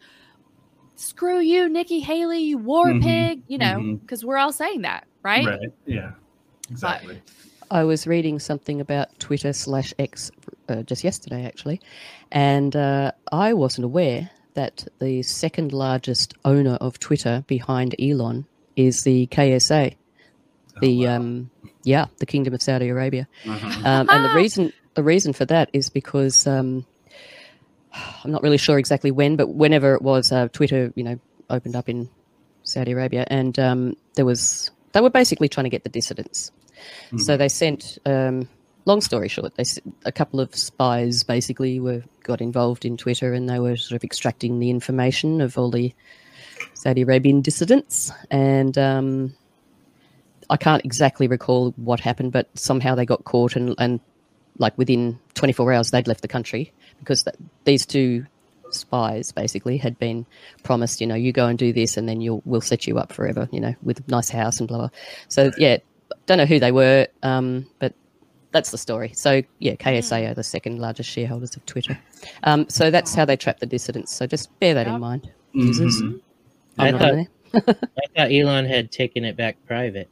"Screw you, Nikki Haley, you war Mhm. pig," you know, because we're all saying that, right? Right. Yeah. Exactly. I was reading something about Twitter slash X uh, just yesterday, actually, and uh, I wasn't aware that the second largest owner of Twitter behind Elon is the KSA, the Oh, wow. um, yeah, the Kingdom of Saudi Arabia. Uh-huh. Um, and the reason the reason for that is because um, I'm not really sure exactly when, but whenever it was, uh, Twitter, you know, opened up in Saudi Arabia, and um, there was they were basically trying to get the dissidents. So they sent. Um, long story short, they a couple of spies basically were got involved in Twitter, and they were sort of extracting the information of all the Saudi Arabian dissidents, and um, I can't exactly recall what happened, but somehow they got caught and, and like within 24 hours they'd left the country because th- these two spies basically had been promised, you know, you go and do this and then you'll we'll set you up forever, you know, with a nice house and blah blah. So yeah, don't know who they were, um, but that's the story. So yeah, KSA are the second largest shareholders of Twitter. Um, so that's how they trap the dissidents. So just bear that Yep. in mind. users. Mhm. I thought- I thought Elon had taken it back private.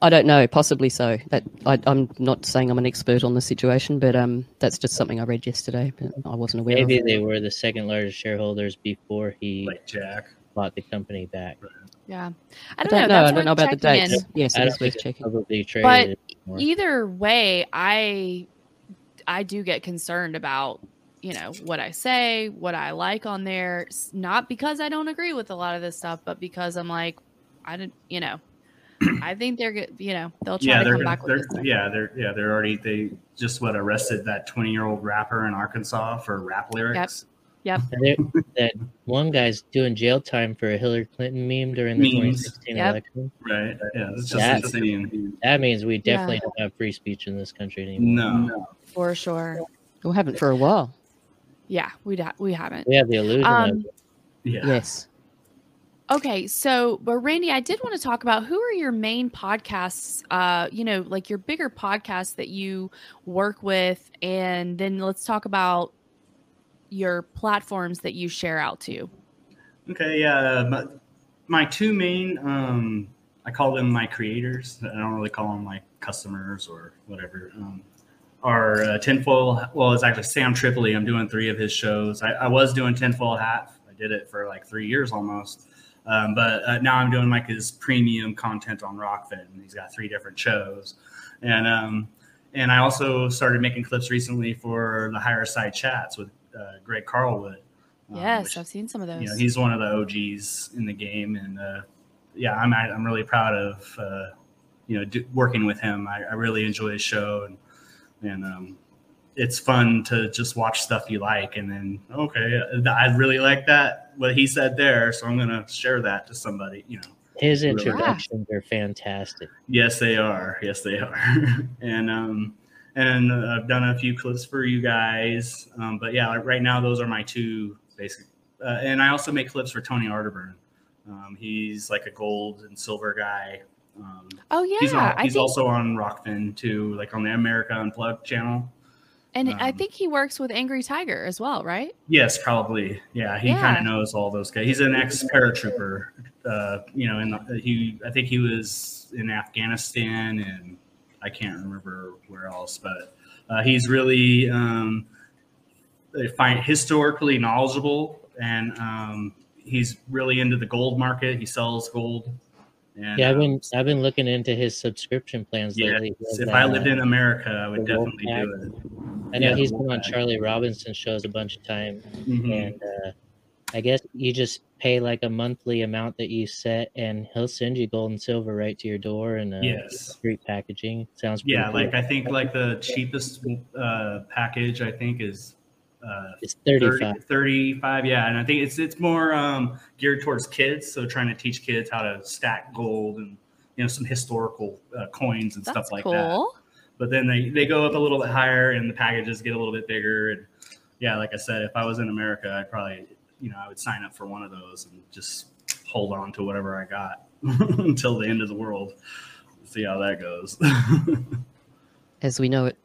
I don't know, possibly so. That I, I'm not saying I'm an expert on the situation, but um, that's just something I read yesterday. But I wasn't aware Maybe of. they were the second largest shareholders before he Like Jack. Bought the company back. Yeah. I I don't, don't know. know. I don't know about the checking in. Yes, I it don't is think worth checking. publicly traded But anymore. Either way, I I do get concerned about you know what I say, what I like on there. Not because I don't agree with a lot of this stuff, but because I'm like, I didn't, you know, I think they're good. You know, they'll try Yeah, to they're, come back they're with this. yeah, they're yeah, they're already they just what arrested that 20-year-old rapper in Arkansas for rap lyrics. Yep. And there- that one guy's doing jail time for a Hillary Clinton meme during the Memes. 2016 Yep. election. Right. Yeah, it's just That- insane. That means we Yeah. definitely don't have free speech in this country anymore. No. for sure. We haven't for a while. Yeah, we da- we haven't. We have the illusion Um, of. Yeah. Yes. Okay, so but Randy, I did want to talk about who are your main podcasts, uh, you know, like your bigger podcasts that you work with, and then let's talk about your platforms that you share out to. Okay, yeah. uh, My, my two main, um, I call them my creators. I don't really call them like customers or whatever. Um, are uh, Tinfoil. Well, it's actually Sam Tripoli. I'm doing three of his shows. I, I was doing Tinfoil Hat. I did it for like three years almost. Um, but uh, now I'm doing like his premium content on Rokfin. And he's got three different shows, and um, and I also started making clips recently for the Higher Side Chats with uh, Greg Carlwood. um, yes, which- I've seen some of those. you know, he's one of the OGs in the game, and uh, yeah, I'm I'm really proud of uh, you know do, working with him. I, I really enjoy his show, and and um, it's fun to just watch stuff you like, and then okay, uh, I really like that what he said there, so I'm gonna share that to somebody. You know, His Really? introductions are fantastic. yes, they are, yes, they are, and um. And uh, I've done a few clips for you guys, um, but yeah, like right now those are my two basic. Uh, and I also make clips for Tony Arterburn. Um, he's like a gold and silver guy. Um, oh yeah, he's on, he's think, also on Rokfin too, like on the America Unplugged channel. and I um, think he works with Angry Tiger as well, right? Yes, probably. Yeah, he Yeah. kind of knows all those guys. He's an ex paratrooper. Uh, you know, and he I think he was in Afghanistan and I can't remember where else, but uh, he's really um, find historically knowledgeable and um, he's really into the gold market. He sells gold. And, Yeah, I've been I've been looking into his subscription plans yeah, lately. If I lived uh, in America, I would definitely Pack. do it. I know yeah, he's been on Charlie Robinson shows a bunch of times, Mhm. and uh, I guess you just pay like a monthly amount that you set, and he'll send you gold and silver right to your door and uh, Yes. street packaging. Sounds pretty Yeah, cool. like I think like the cheapest uh, package I think is uh, it's 30, 35. 35 yeah and i think it's it's more um, geared towards kids so trying to teach kids how to stack gold and you know some historical uh, coins and That's stuff like cool. that but then they they go up a little bit higher and the packages get a little bit bigger and yeah like i said if i was in america i'd probably you know i would sign up for one of those and just hold on to whatever i got until the end of the world see how that goes As we know it.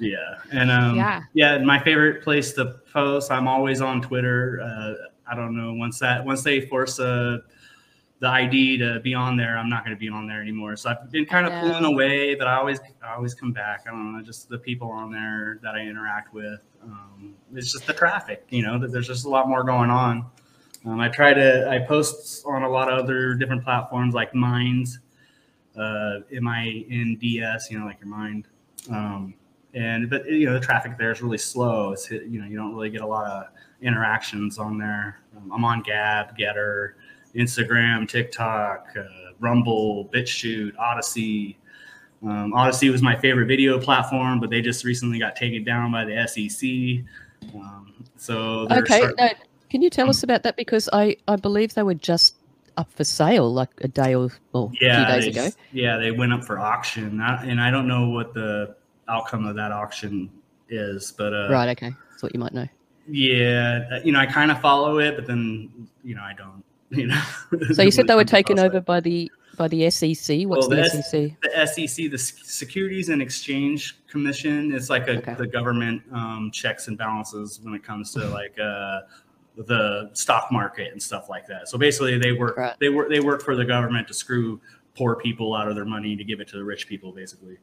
Yeah, and um, Yeah. yeah, my favorite place to post. I'm always on Twitter. Uh, I don't know once that once they force uh, the ID to be on there, I'm not going to be on there anymore. So I've been kind of pulling away, but I always I always come back. I don't know, just the people on there that I interact with. Um, it's just the traffic, you know. That there's just a lot more going on. Um, I try to I post on a lot of other different platforms like Minds, uh, M I N D S, you know, like your mind. Um, and but you know the traffic there is really slow. It's you know you don't really get a lot of interactions on there. Um, I'm on Gab, Gettr, Instagram, TikTok, uh, Rumble, BitChute, Odysee. Um, Odysee was my favorite video platform, but they just recently got taken down by the SEC. Um, so Okay, no, can you tell us about that? Because I, I believe they were just up for sale like a day or, or a yeah, few days they, ago. yeah, they went up for auction, I, and I don't know what the outcome of that auction is, but uh, Right, okay. Thought you might know. yeah, you know, I kind of follow it, but then you know, I don't. You know. So you said they were When it comes taken over by the by the SEC. What's Well, the, the SEC? the SEC, the Securities and Exchange Commission, it's like a, Okay. the government um, checks and balances when it comes to like uh, the stock market and stuff like that. So basically, they work Right. they work they work for the government to screw poor people out of their money to give it to the rich people, basically.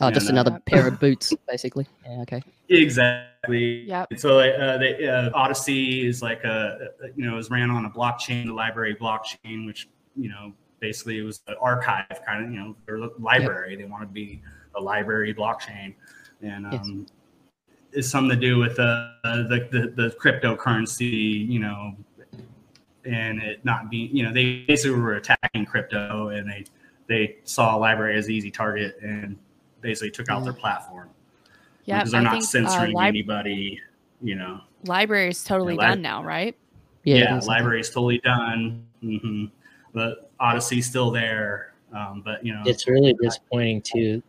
Oh, just and, uh, another pair of boots, basically. Yeah, okay. Exactly. Yeah. So uh, they, uh, Odysee is like a you know it was ran on a blockchain, the LBRY blockchain, which you know basically it was an archive kind of you know their library. They wanted to be a LBRY blockchain, and Yes. um, it's something to do with uh, the, the the cryptocurrency, you know, and it not being you know they basically were attacking crypto, and they they saw a LBRY as an easy target and basically took out their platform Yeah, because they're I not think censoring uh, lib- anybody. You know, LBRY is totally Yeah, li- done now, right? Yeah, yeah, it is, okay. LBRY's totally done. hmm But Odysee's still there. Um, but you know, It's really disappointing too.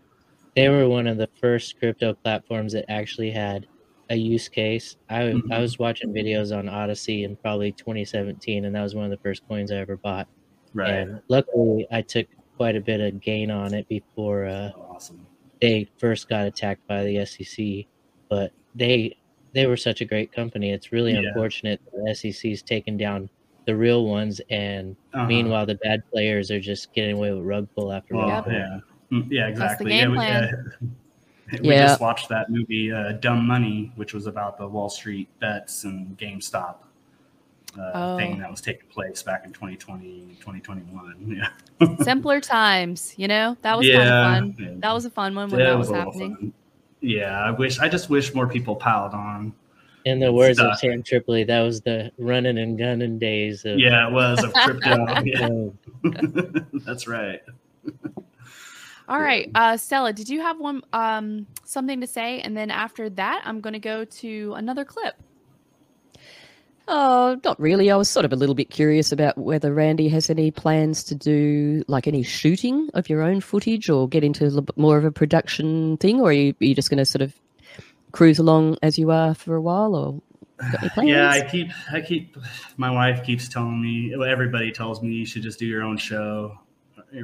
They were one of the first crypto platforms that actually had a use case. I Mhm. I was watching videos on Odysee in probably 2017, and that was one of the first coins I ever bought. right? And luckily, I took quite a bit of gain on it before uh, awesome. They first got attacked by the SEC. But they they were such a great company. It's really Yeah. unfortunate that the SEC's taken down the real ones, and Uh-huh. meanwhile, the bad players are just getting away with rug pull after Well, rug pull. yeah, Mm, yeah, That's the exactly. game yeah, plan. We, uh, we Yeah. just watched that movie, uh, Dumb Money, which was about the Wall Street bets and GameStop uh, Oh. thing that was taking place back in 2020, 2021. Yeah, Simpler times, you know? That was yeah, kind of fun. yeah. That was a fun one when That that was a lot of happening. Yeah, I wish. I just wish more people piled on. In the words of Stuff. Sam Tripoli, that was the running and gunning days of Yeah, it was of crypto. That's right. All right, uh, Stella, did you have one um, something to say? And then after that, I'm going to go to another clip. Oh, not really. I was sort of a little bit curious about whether Randy has any plans to do like any shooting of your own footage or get into more of a production thing, or are you, are you just going to sort of cruise along as you are for a while, or? Yeah, I keep, I keep, my wife keeps telling me, everybody tells me you should just do your own show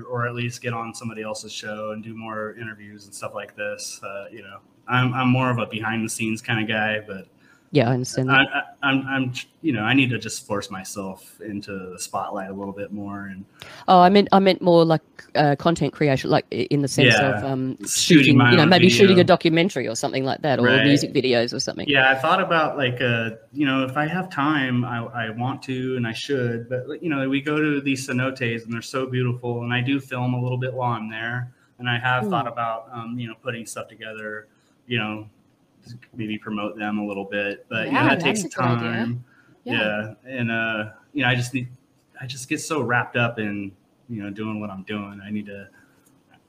or at least get on somebody else's show and do more interviews and stuff like this. Uh, you know, I'm, I'm more of a behind the scenes kind of guy, but yeah, I understand. I, That. I, I'm, I'm, you know, I need to just force myself into the spotlight a little bit more and Oh, I meant I meant more like uh, content creation, like in the sense Yeah, of um, shooting shooting, you know, maybe shooting a documentary or something like that, or Right. music videos or something. Yeah, I thought about like uh, you know, if I have time, I, I want to and I should, but you know, we go to these cenotes and they're so beautiful, and I do film a little bit while I'm there, and I have Hmm. thought about um, you know putting stuff together, you know, maybe promote them a little bit, but you know, Yeah, that takes that's a good idea. time. Yeah. and uh, you know, I just need, I just get so wrapped up in you know doing what I'm doing. I need to,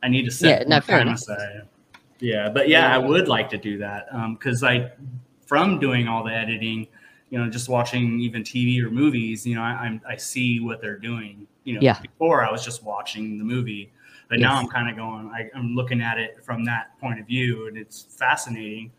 I need to set Yeah, no, time aside. Yeah, but yeah, I would like to do that because I, from doing all the editing, you know, just watching even TV or movies, you know, I, I'm I see what they're doing. You know, Yeah. before I was just watching the movie, but now I'm kind of going. I, I'm looking at it from that point of view, and it's fascinating.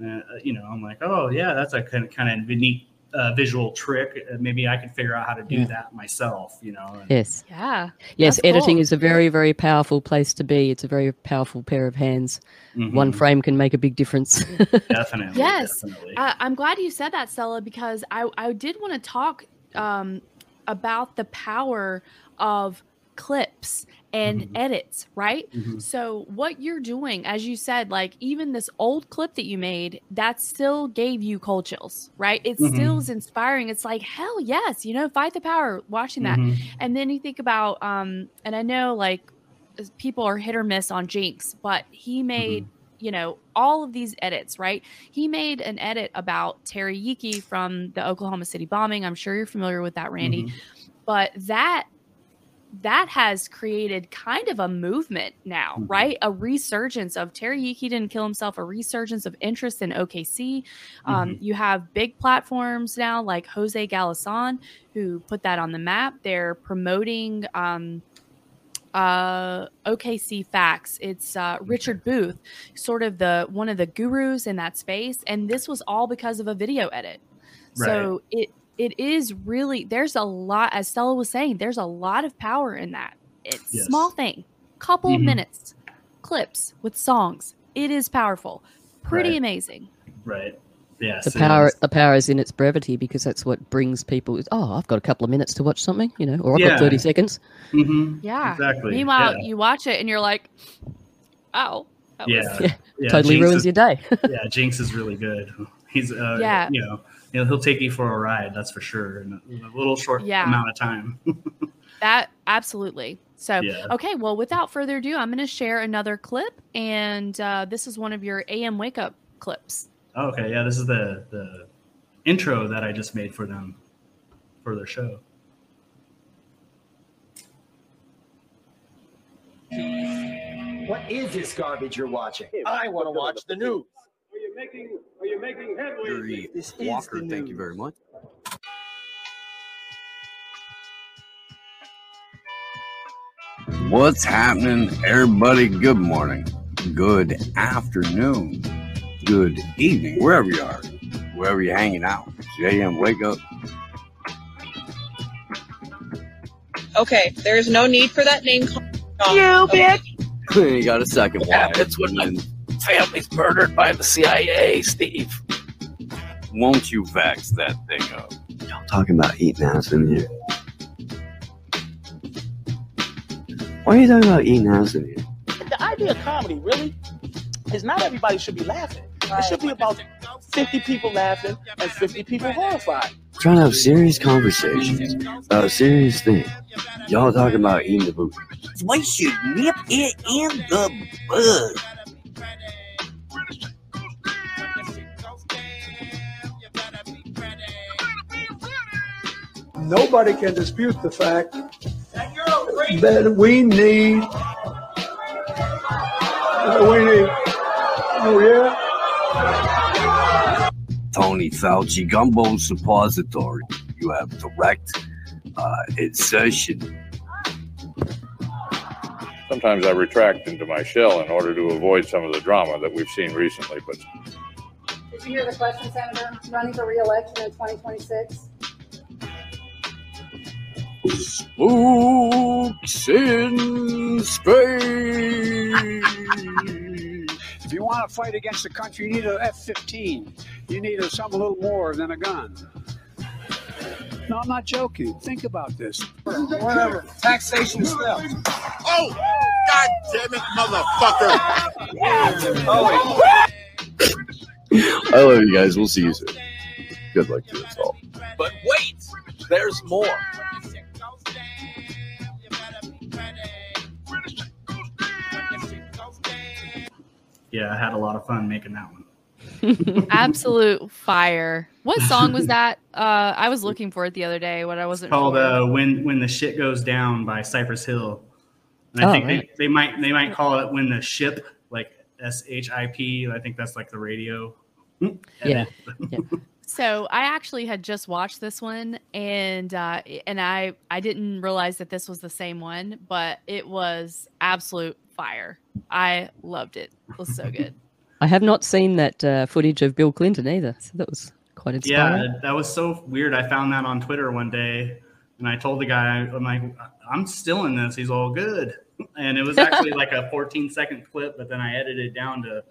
Uh, you know, I'm like, oh yeah, that's a kind of kind of neat uh, visual trick. Uh, Maybe I could figure out how to do Yeah. that myself. You know. and- Yes, Yeah. yes. That's editing cool. is a very, very powerful place to be. It's a very powerful pair of hands. One Mhm. frame can make a big difference. definitely. Yes. definitely. I, I'm glad you said that, Stella, because I, I did want to talk um, about the power of clips and Mhm. edits, right? Mhm. So what you're doing, as you said, like even this old clip that you made, that still gave you cold chills, right? It still Mhm. is inspiring. It's like, hell yes, you know, fight the power, watching that. Mhm. And then you think about, um, and I know like people are hit or miss on Jinx, but he made, you know, all of these edits, right? He made an edit about Terry Yeakey from the Oklahoma City bombing. I'm sure you're familiar with that, Randy. Mhm. But that that has created kind of a movement now, Mhm. right? A resurgence of Terry Yeakey didn't kill himself, a resurgence of interest in OKC. Um, You have big platforms now like Jose Galasan, who put that on the map. They're promoting um, uh, OKC Facts. It's uh, Richard Booth, sort of the one of the gurus in that space, and this was all because of a video edit. So it it is really there's a lot, as Stella was saying, there's a lot of power in that. It's Yes. small thing, couple of Mhm. minutes, clips with songs. It is powerful, pretty Right. amazing. Right. Yes. The power, is. the power is in its brevity because that's what brings people. Oh, I've got a couple of minutes to watch something, you know, or I've Yeah. got thirty seconds. Mhm. Yeah. Exactly. Meanwhile, yeah. you watch it and you're like, oh, that was- yeah. Yeah, Yeah, totally Jinx ruins is- your day. yeah, Jinx is really good. He's uh, Yeah. you know, he'll, he'll take you for a ride. That's for sure. In a, in a little short Yeah. amount of time. That absolutely. So, Yeah. okay, well, without further ado, I'm going to share another clip, and uh, this is one of your AM wake up clips. Oh, okay, yeah, this is the the intro that I just made for them for their show. What is this garbage you're watching? I want to watch the news. Are you making are you making headway? Yuri This is Walker, the thank you very much. What's happening, everybody? Good morning, good afternoon, good evening, wherever you are, wherever you're hanging out. JM, wake up. Okay, there's no need for that name call. You bitch. you got a second Yeah, one. that's when my family's murdered by the CIA, Steve. Won't you vax that thing up? Y'all talking about eating ass in here? Why are you talking about eating ass in here? The idea of comedy really is not everybody should be laughing. It should be about 50 people laughing and 50 people horrified. trying to have serious conversations about a serious thing. Y'all talking about eating the booty. We should nip it in the bud. Nobody can dispute the fact that we need. that We need. Oh yeah. Tony Fauci gumbo suppository. You have direct uh, insertion. Sometimes I retract into my shell in order to avoid some of the drama that we've seen recently, but Did you hear the question, Senator? Running for reelection in 2026? Spooks in space. If you want to fight against the country, you need an F-15. You need a, something a little more than a gun. No, I'm not joking. Think about this. Whatever. Taxation stuff. Oh, God damn it, motherfucker! oh, I love you guys. We'll see you soon. Good luck to us all. But wait, there's more. Yeah, I had a lot of fun making that one. Absolute fire. What song was that? Uh, I was looking for it the other day, but I wasn't called sure. uh, "When When the Shit Goes Down" by Cypress Hill. And I Oh, think right. they, they might they might call it "When the Ship," like S H I P. I think that's like the radio. Yeah. So I actually had just watched this one, and uh, and I I didn't realize that this was the same one, but it was absolute fire. I loved it. It was so good. I have not seen that uh, footage of Bill Clinton either, so that was quite inspiring. Yeah, that was so weird. I found that on Twitter one day, and I told the guy, "I'm like, I'm still in this." He's all good, and it was actually like a 14 second clip, but then I edited it down to,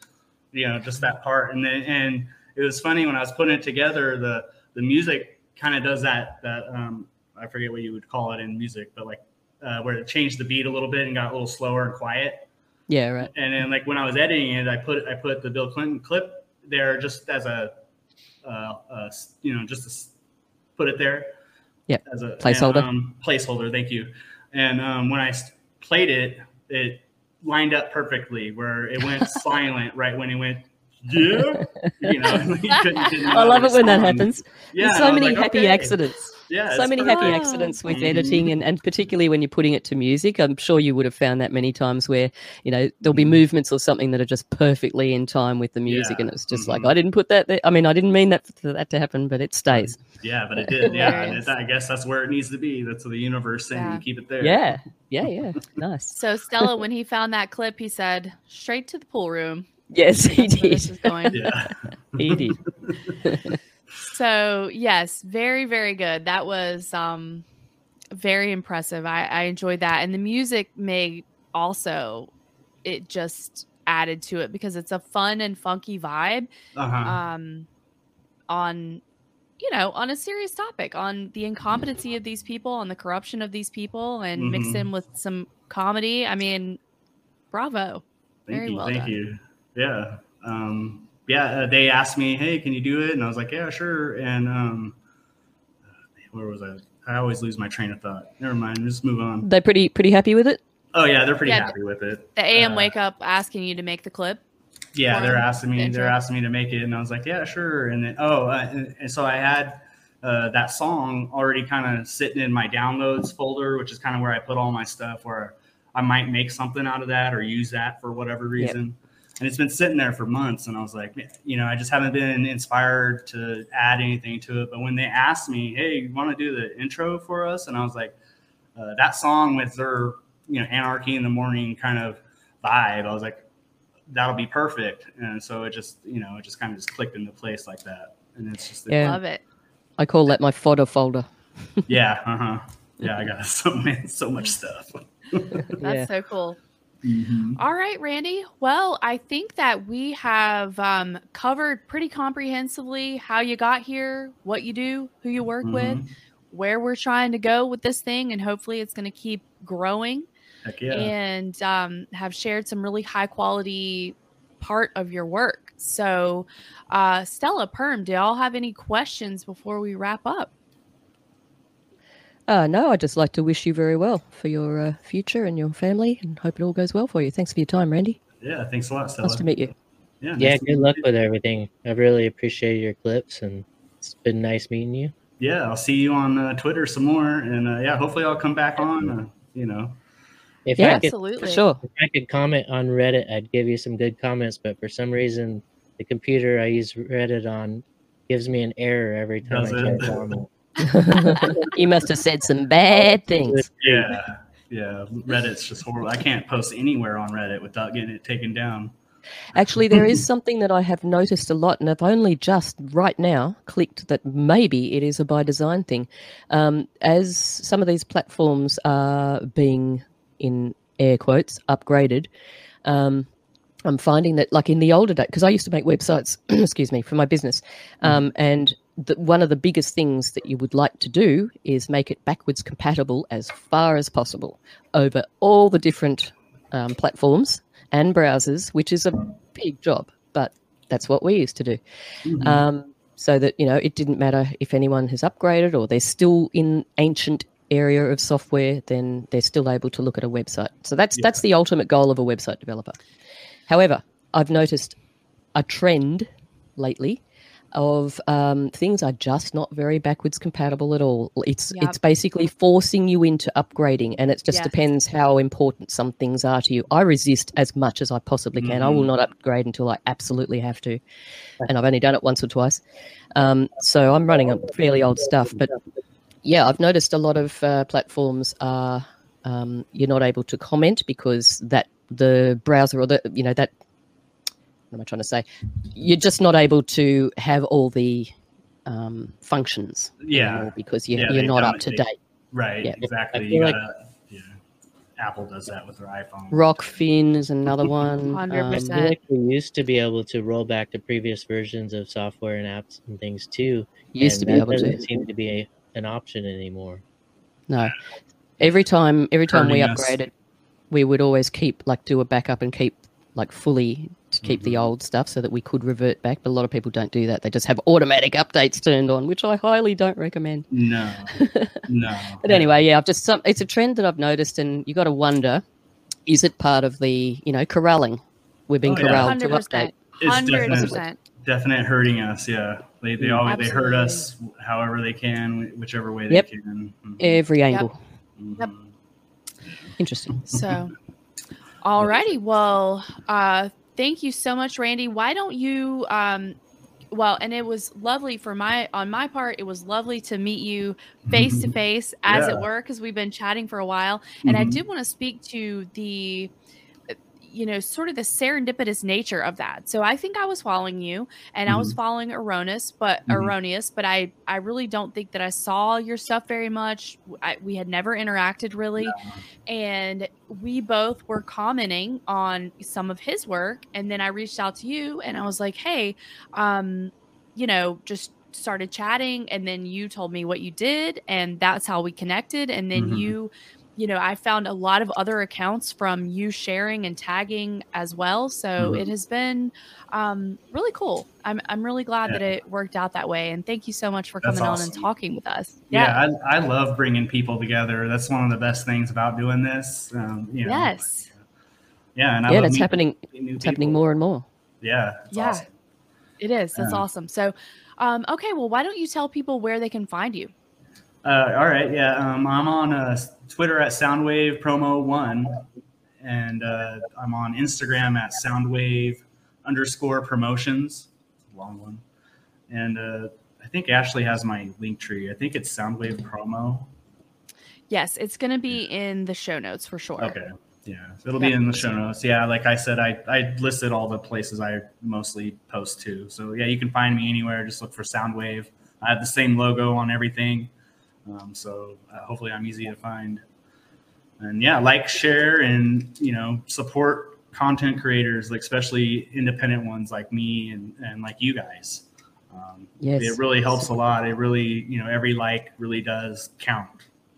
you know, just that part, and then and it was funny when I was putting it together. The the music kind of does that that um I forget what you would call it in music, but like uh, where it changed the beat a little bit and got a little slower and quiet. Yeah, right. And then like when I was editing it, I put I put the Bill Clinton clip there just as a, uh, uh, you know, just to put it there Yeah. as a Placeholder. and, um, placeholder. Thank you. And um, I played it, it lined up perfectly where it went silent right when it went. Yeah, you know, you couldn't- didn't I love it when that happens. Yeah, There's so many like, happy okay. accidents. Yeah, so it's many happy perfect. accidents with Mhm. editing, and, and particularly when you're putting it to music. I'm sure you would have found that many times where you know there'll Mm-hmm. be movements or something that are just perfectly in time with the music, and it's just Mm-hmm. like I didn't put that. there. I mean, I didn't mean that for that to happen, but it stays. Yeah, but it did. Yeah, and it, I guess that's where it needs to be. That's the universe saying Yeah. keep it there. Yeah, yeah, yeah. Nice. So Stella, when he found that clip, he said, "Straight to the pool room." Yes, he That's did. is going. Yeah. he did. So yes, very very good. That was um very impressive. I, I enjoyed that, and the music made also it just added to it because it's a fun and funky vibe. Uh-huh. Um, on you know on a serious topic on the incompetency of these people, on the corruption of these people, and mix Mhm. in with some comedy. I mean, bravo. Thank Very you. well thank done. you. Yeah. Um, yeah. Uh, they asked me, "Hey, can you do it?" And I was like, "Yeah, sure." And um, where was I? I always lose my train of thought. Never mind. Just move on. They pretty pretty happy with it. Oh yeah, they're pretty Yeah, happy with it. The AM Uh, wake up asking you to make the clip. Yeah, they're asking me. the They're asking me to make it, and I was like, "Yeah, sure." And then, oh, uh, and, and so I had uh, that song already kind of sitting in my downloads folder, which is kind of where I put all my stuff. Where I might make something out of that or use that for whatever reason. And it's been sitting there for months, and I was like, you know, I just haven't been inspired to add anything to it. But when they asked me, "Hey, you want to do the intro for us?" and I was like, uh, that song with their, you know, anarchy in the morning kind of vibe, I was like, that'll be perfect. And so it just, you know, it just kind of just clicked into place like that. And it's just, Yeah. Love it. I call that my fodder folder. yeah, uh huh. Yeah, I got so man, so much stuff. That's Yeah. so cool. Mhm. All right, Randy. Well, I think that we have um, covered pretty comprehensively how you got here, what you do, who you work with, Mhm. where we're trying to go with this thing, and hopefully it's going to keep growing. Heck yeah. And um, have shared some really high quality part of your work. So, uh, Stella Perm, do y'all have any questions before we wrap up? Uh, no, I'd just like to wish you very well for your uh, future and your family, and hope it all goes well for you. Thanks for your time, Randy. yeah, thanks a lot, Stella. Nice to meet you. Yeah, Yeah, nice good luck you. with everything. I really appreciate your clips, and it's been nice meeting you. Yeah, I'll see you on uh, Twitter some more, and uh, yeah, hopefully I'll come back on. Uh, you know, If Yeah, I could, Absolutely. For sure. if I could comment on Reddit, I'd give you some good comments. But for some reason, the computer I use Reddit on gives me an error every time Does I it? try to comment. you must have said some bad things. yeah, yeah. Reddit's just horrible. I can't post anywhere on Reddit without getting it taken down. Actually, there is something that I have noticed a lot, and I've only just right now clicked that maybe it is a by design thing. Um, as some of these platforms are being, in air quotes, upgraded, um, I'm finding that, like in the older days, because I used to make websites, excuse me, for my business, um, and the, one of the biggest things that you would like to do is make it backwards compatible as far as possible over all the different um, platforms and browsers, which is a big job, but that's what we used to do. Mhm. Um, so that you know, it didn't matter if anyone has upgraded or they're still in ancient area of software, then they're still able to look at a website. So that's Yeah. that's the ultimate goal of a website developer. However, I've noticed a trend lately of um, things are just not very backwards compatible at all. It's Yep. it's basically forcing you into upgrading, and it just Yes. depends how important some things are to you. I resist as much as I possibly can. I will Mhm. not upgrade until I absolutely have to, and I've only done it once or twice. Um, so I'm running on fairly old stuff, but yeah, I've noticed a lot of uh, platforms are um, you're not able to comment because that the browser or the you know that what am I trying to say? You're just not able to have all the um, functions Yeah. because you, Yeah, you're not up to they- date. Right, Yeah. exactly. You like- gotta, yeah. Apple does that with their iPhone. Rokfin is another one. 100%. I like we used to be able to roll back to previous versions of software and apps and things too. Used and to be that able to. doesn't seem to be a, an option anymore. No. Every time, every time we Hurting us. upgraded, we would always keep like do a backup and keep like fully to keep the old stuff so that we could revert back. But a lot of people don't do that. They just have automatic updates turned on, which I highly don't recommend. No, no. But anyway, yeah, I've just some. It's a trend that I've noticed, and you got to wonder: is it part of the you know corralling? We've been Oh, yeah. corralled to 100%. update. It's Hundred definitely percent. definite hurting us. Yeah, they they Mm. always they hurt us however they can, whichever way they Yep. can. Mhm. Every angle. Yep. Interesting. So, alrighty. Well, uh, thank you so much, Randy. Why don't you? Um, well, and it was lovely for my on my part. It was lovely to meet you face to face, as Yeah. it were, because we've been chatting for a while. And I Mhm. did want to speak to the you know, sort of the serendipitous nature of that. So I think I was following you and I was Mhm. following Erroneous, but Mhm. erroneous, but I I really don't think that I saw your stuff very much. I, we had never interacted really. And we both were commenting on some of his work and then I reached out to you and I was like, "Hey, um, you know, just started chatting and then you told me what you did and that's how we connected and then Mhm. you you know, I found a lot of other accounts from you sharing and tagging as well. So Mhm. it has been um, really cool. I'm, I'm really glad that it worked out that way. And thank you so much for That's coming on and talking with us. Yeah, I, I love bringing people together. That's one of the best things about doing this. Um, you know, yes. Yeah, and I yeah, it's happening. new It's happening more and more. Yeah, it's yeah. awesome. It is. That's Yeah. awesome. So, um, okay. Well, why don't you tell people where they can find you? Uh, all right, yeah. Um, I'm on uh, Twitter at Soundwave Promo One, and uh, I'm on Instagram at Soundwave underscore Promotions. Long one. And uh, I think Ashley has my link tree. I think it's Soundwave Promo. Yes, it's going to be in the show notes for sure. Okay. Yeah, it'll be in the show notes. Yeah, like I said, I, I listed all the places I mostly post to. So yeah, you can find me anywhere. Just look for Soundwave. I have the same logo on everything. Um, so uh, hopefully I'm easy to find. And yeah, like, share, and you know, support content creators, like especially independent ones like me and, and like you guys. Um, Yes. it really helps a lot. It really, you know, every like really does count.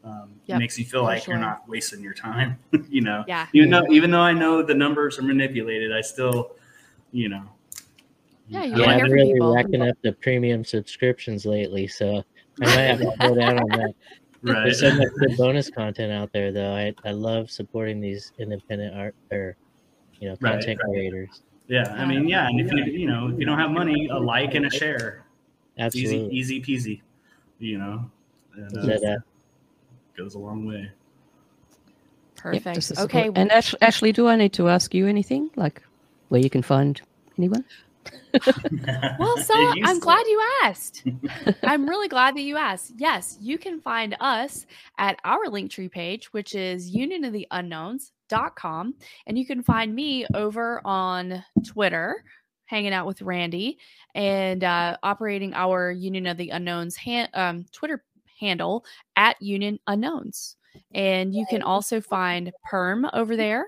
Um, Yep, it makes you feel for like you're not wasting your time. you know, Yeah. Even though, even though I know the numbers are manipulated, I still, you know. Yeah, you Yeah, I've hear been from really people. racking up the premium subscriptions lately, so I might have to go down on that. Right. There's so much good bonus content out there, though. I, I love supporting these independent art or you know content right. creators. Yeah, I mean, yeah, and if you you know if you don't have money, a like and a share, Absolutely. easy, easy peasy, you know, and, uh, So that- goes a long way. Perfect. Yep, okay. support. And Ash- Ashley, do I need to ask you anything, like where you can find anyone? Well, so I'm to. glad you asked. I'm really glad that you asked. Yes, you can find us at our Linktree page, which is unionoftheunknowns.com. And you can find me over on Twitter, hanging out with Randy and uh, operating our Union of the Unknowns han- um, Twitter handle at Union Unknowns. And you can also find Perm over there.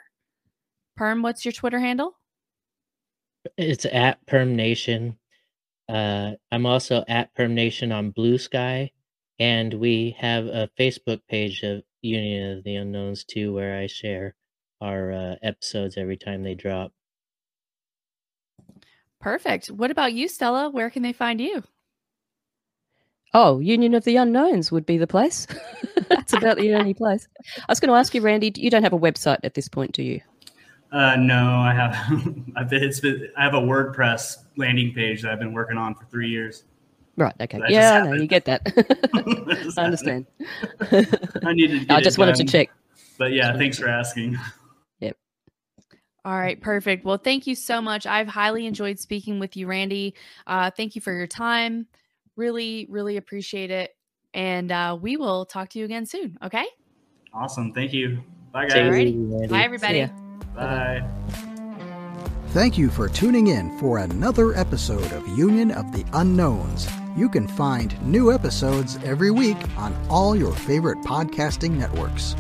Perm, what's your Twitter handle? It's at Perm Nation. Uh, I'm also at Perm Nation on Blue Sky, and we have a Facebook page of Union of the Unknowns too, where I share our uh, episodes every time they drop. Perfect. What about you, Stella? Where can they find you? Oh, Union of the Unknowns would be the place. That's about the only place. I was going to ask you, Randy. You don't have a website at this point, do you? Uh, no, I have. I've been, it's been, I have a WordPress landing page that I've been working on for three years. Right. Okay. That yeah, I know. You get that. I understand. I needed. To get I it just wanted to check. But yeah, thanks for asking. Yep. All right, perfect. Well, thank you so much. I've highly enjoyed speaking with you, Randy. Uh, thank you for your time. Really, really appreciate it. And uh, we will talk to you again soon. Okay. Awesome. Thank you. Bye, guys. easy, Bye, everybody. Bye. Thank you for tuning in for another episode of Union of the Unknowns. You can find new episodes every week on all your favorite podcasting networks.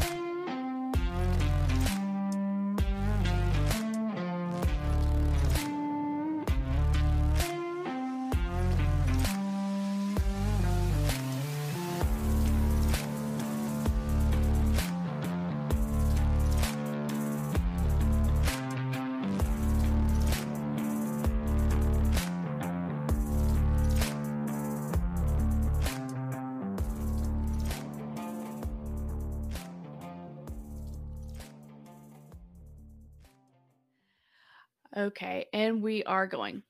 Okay, and we are going.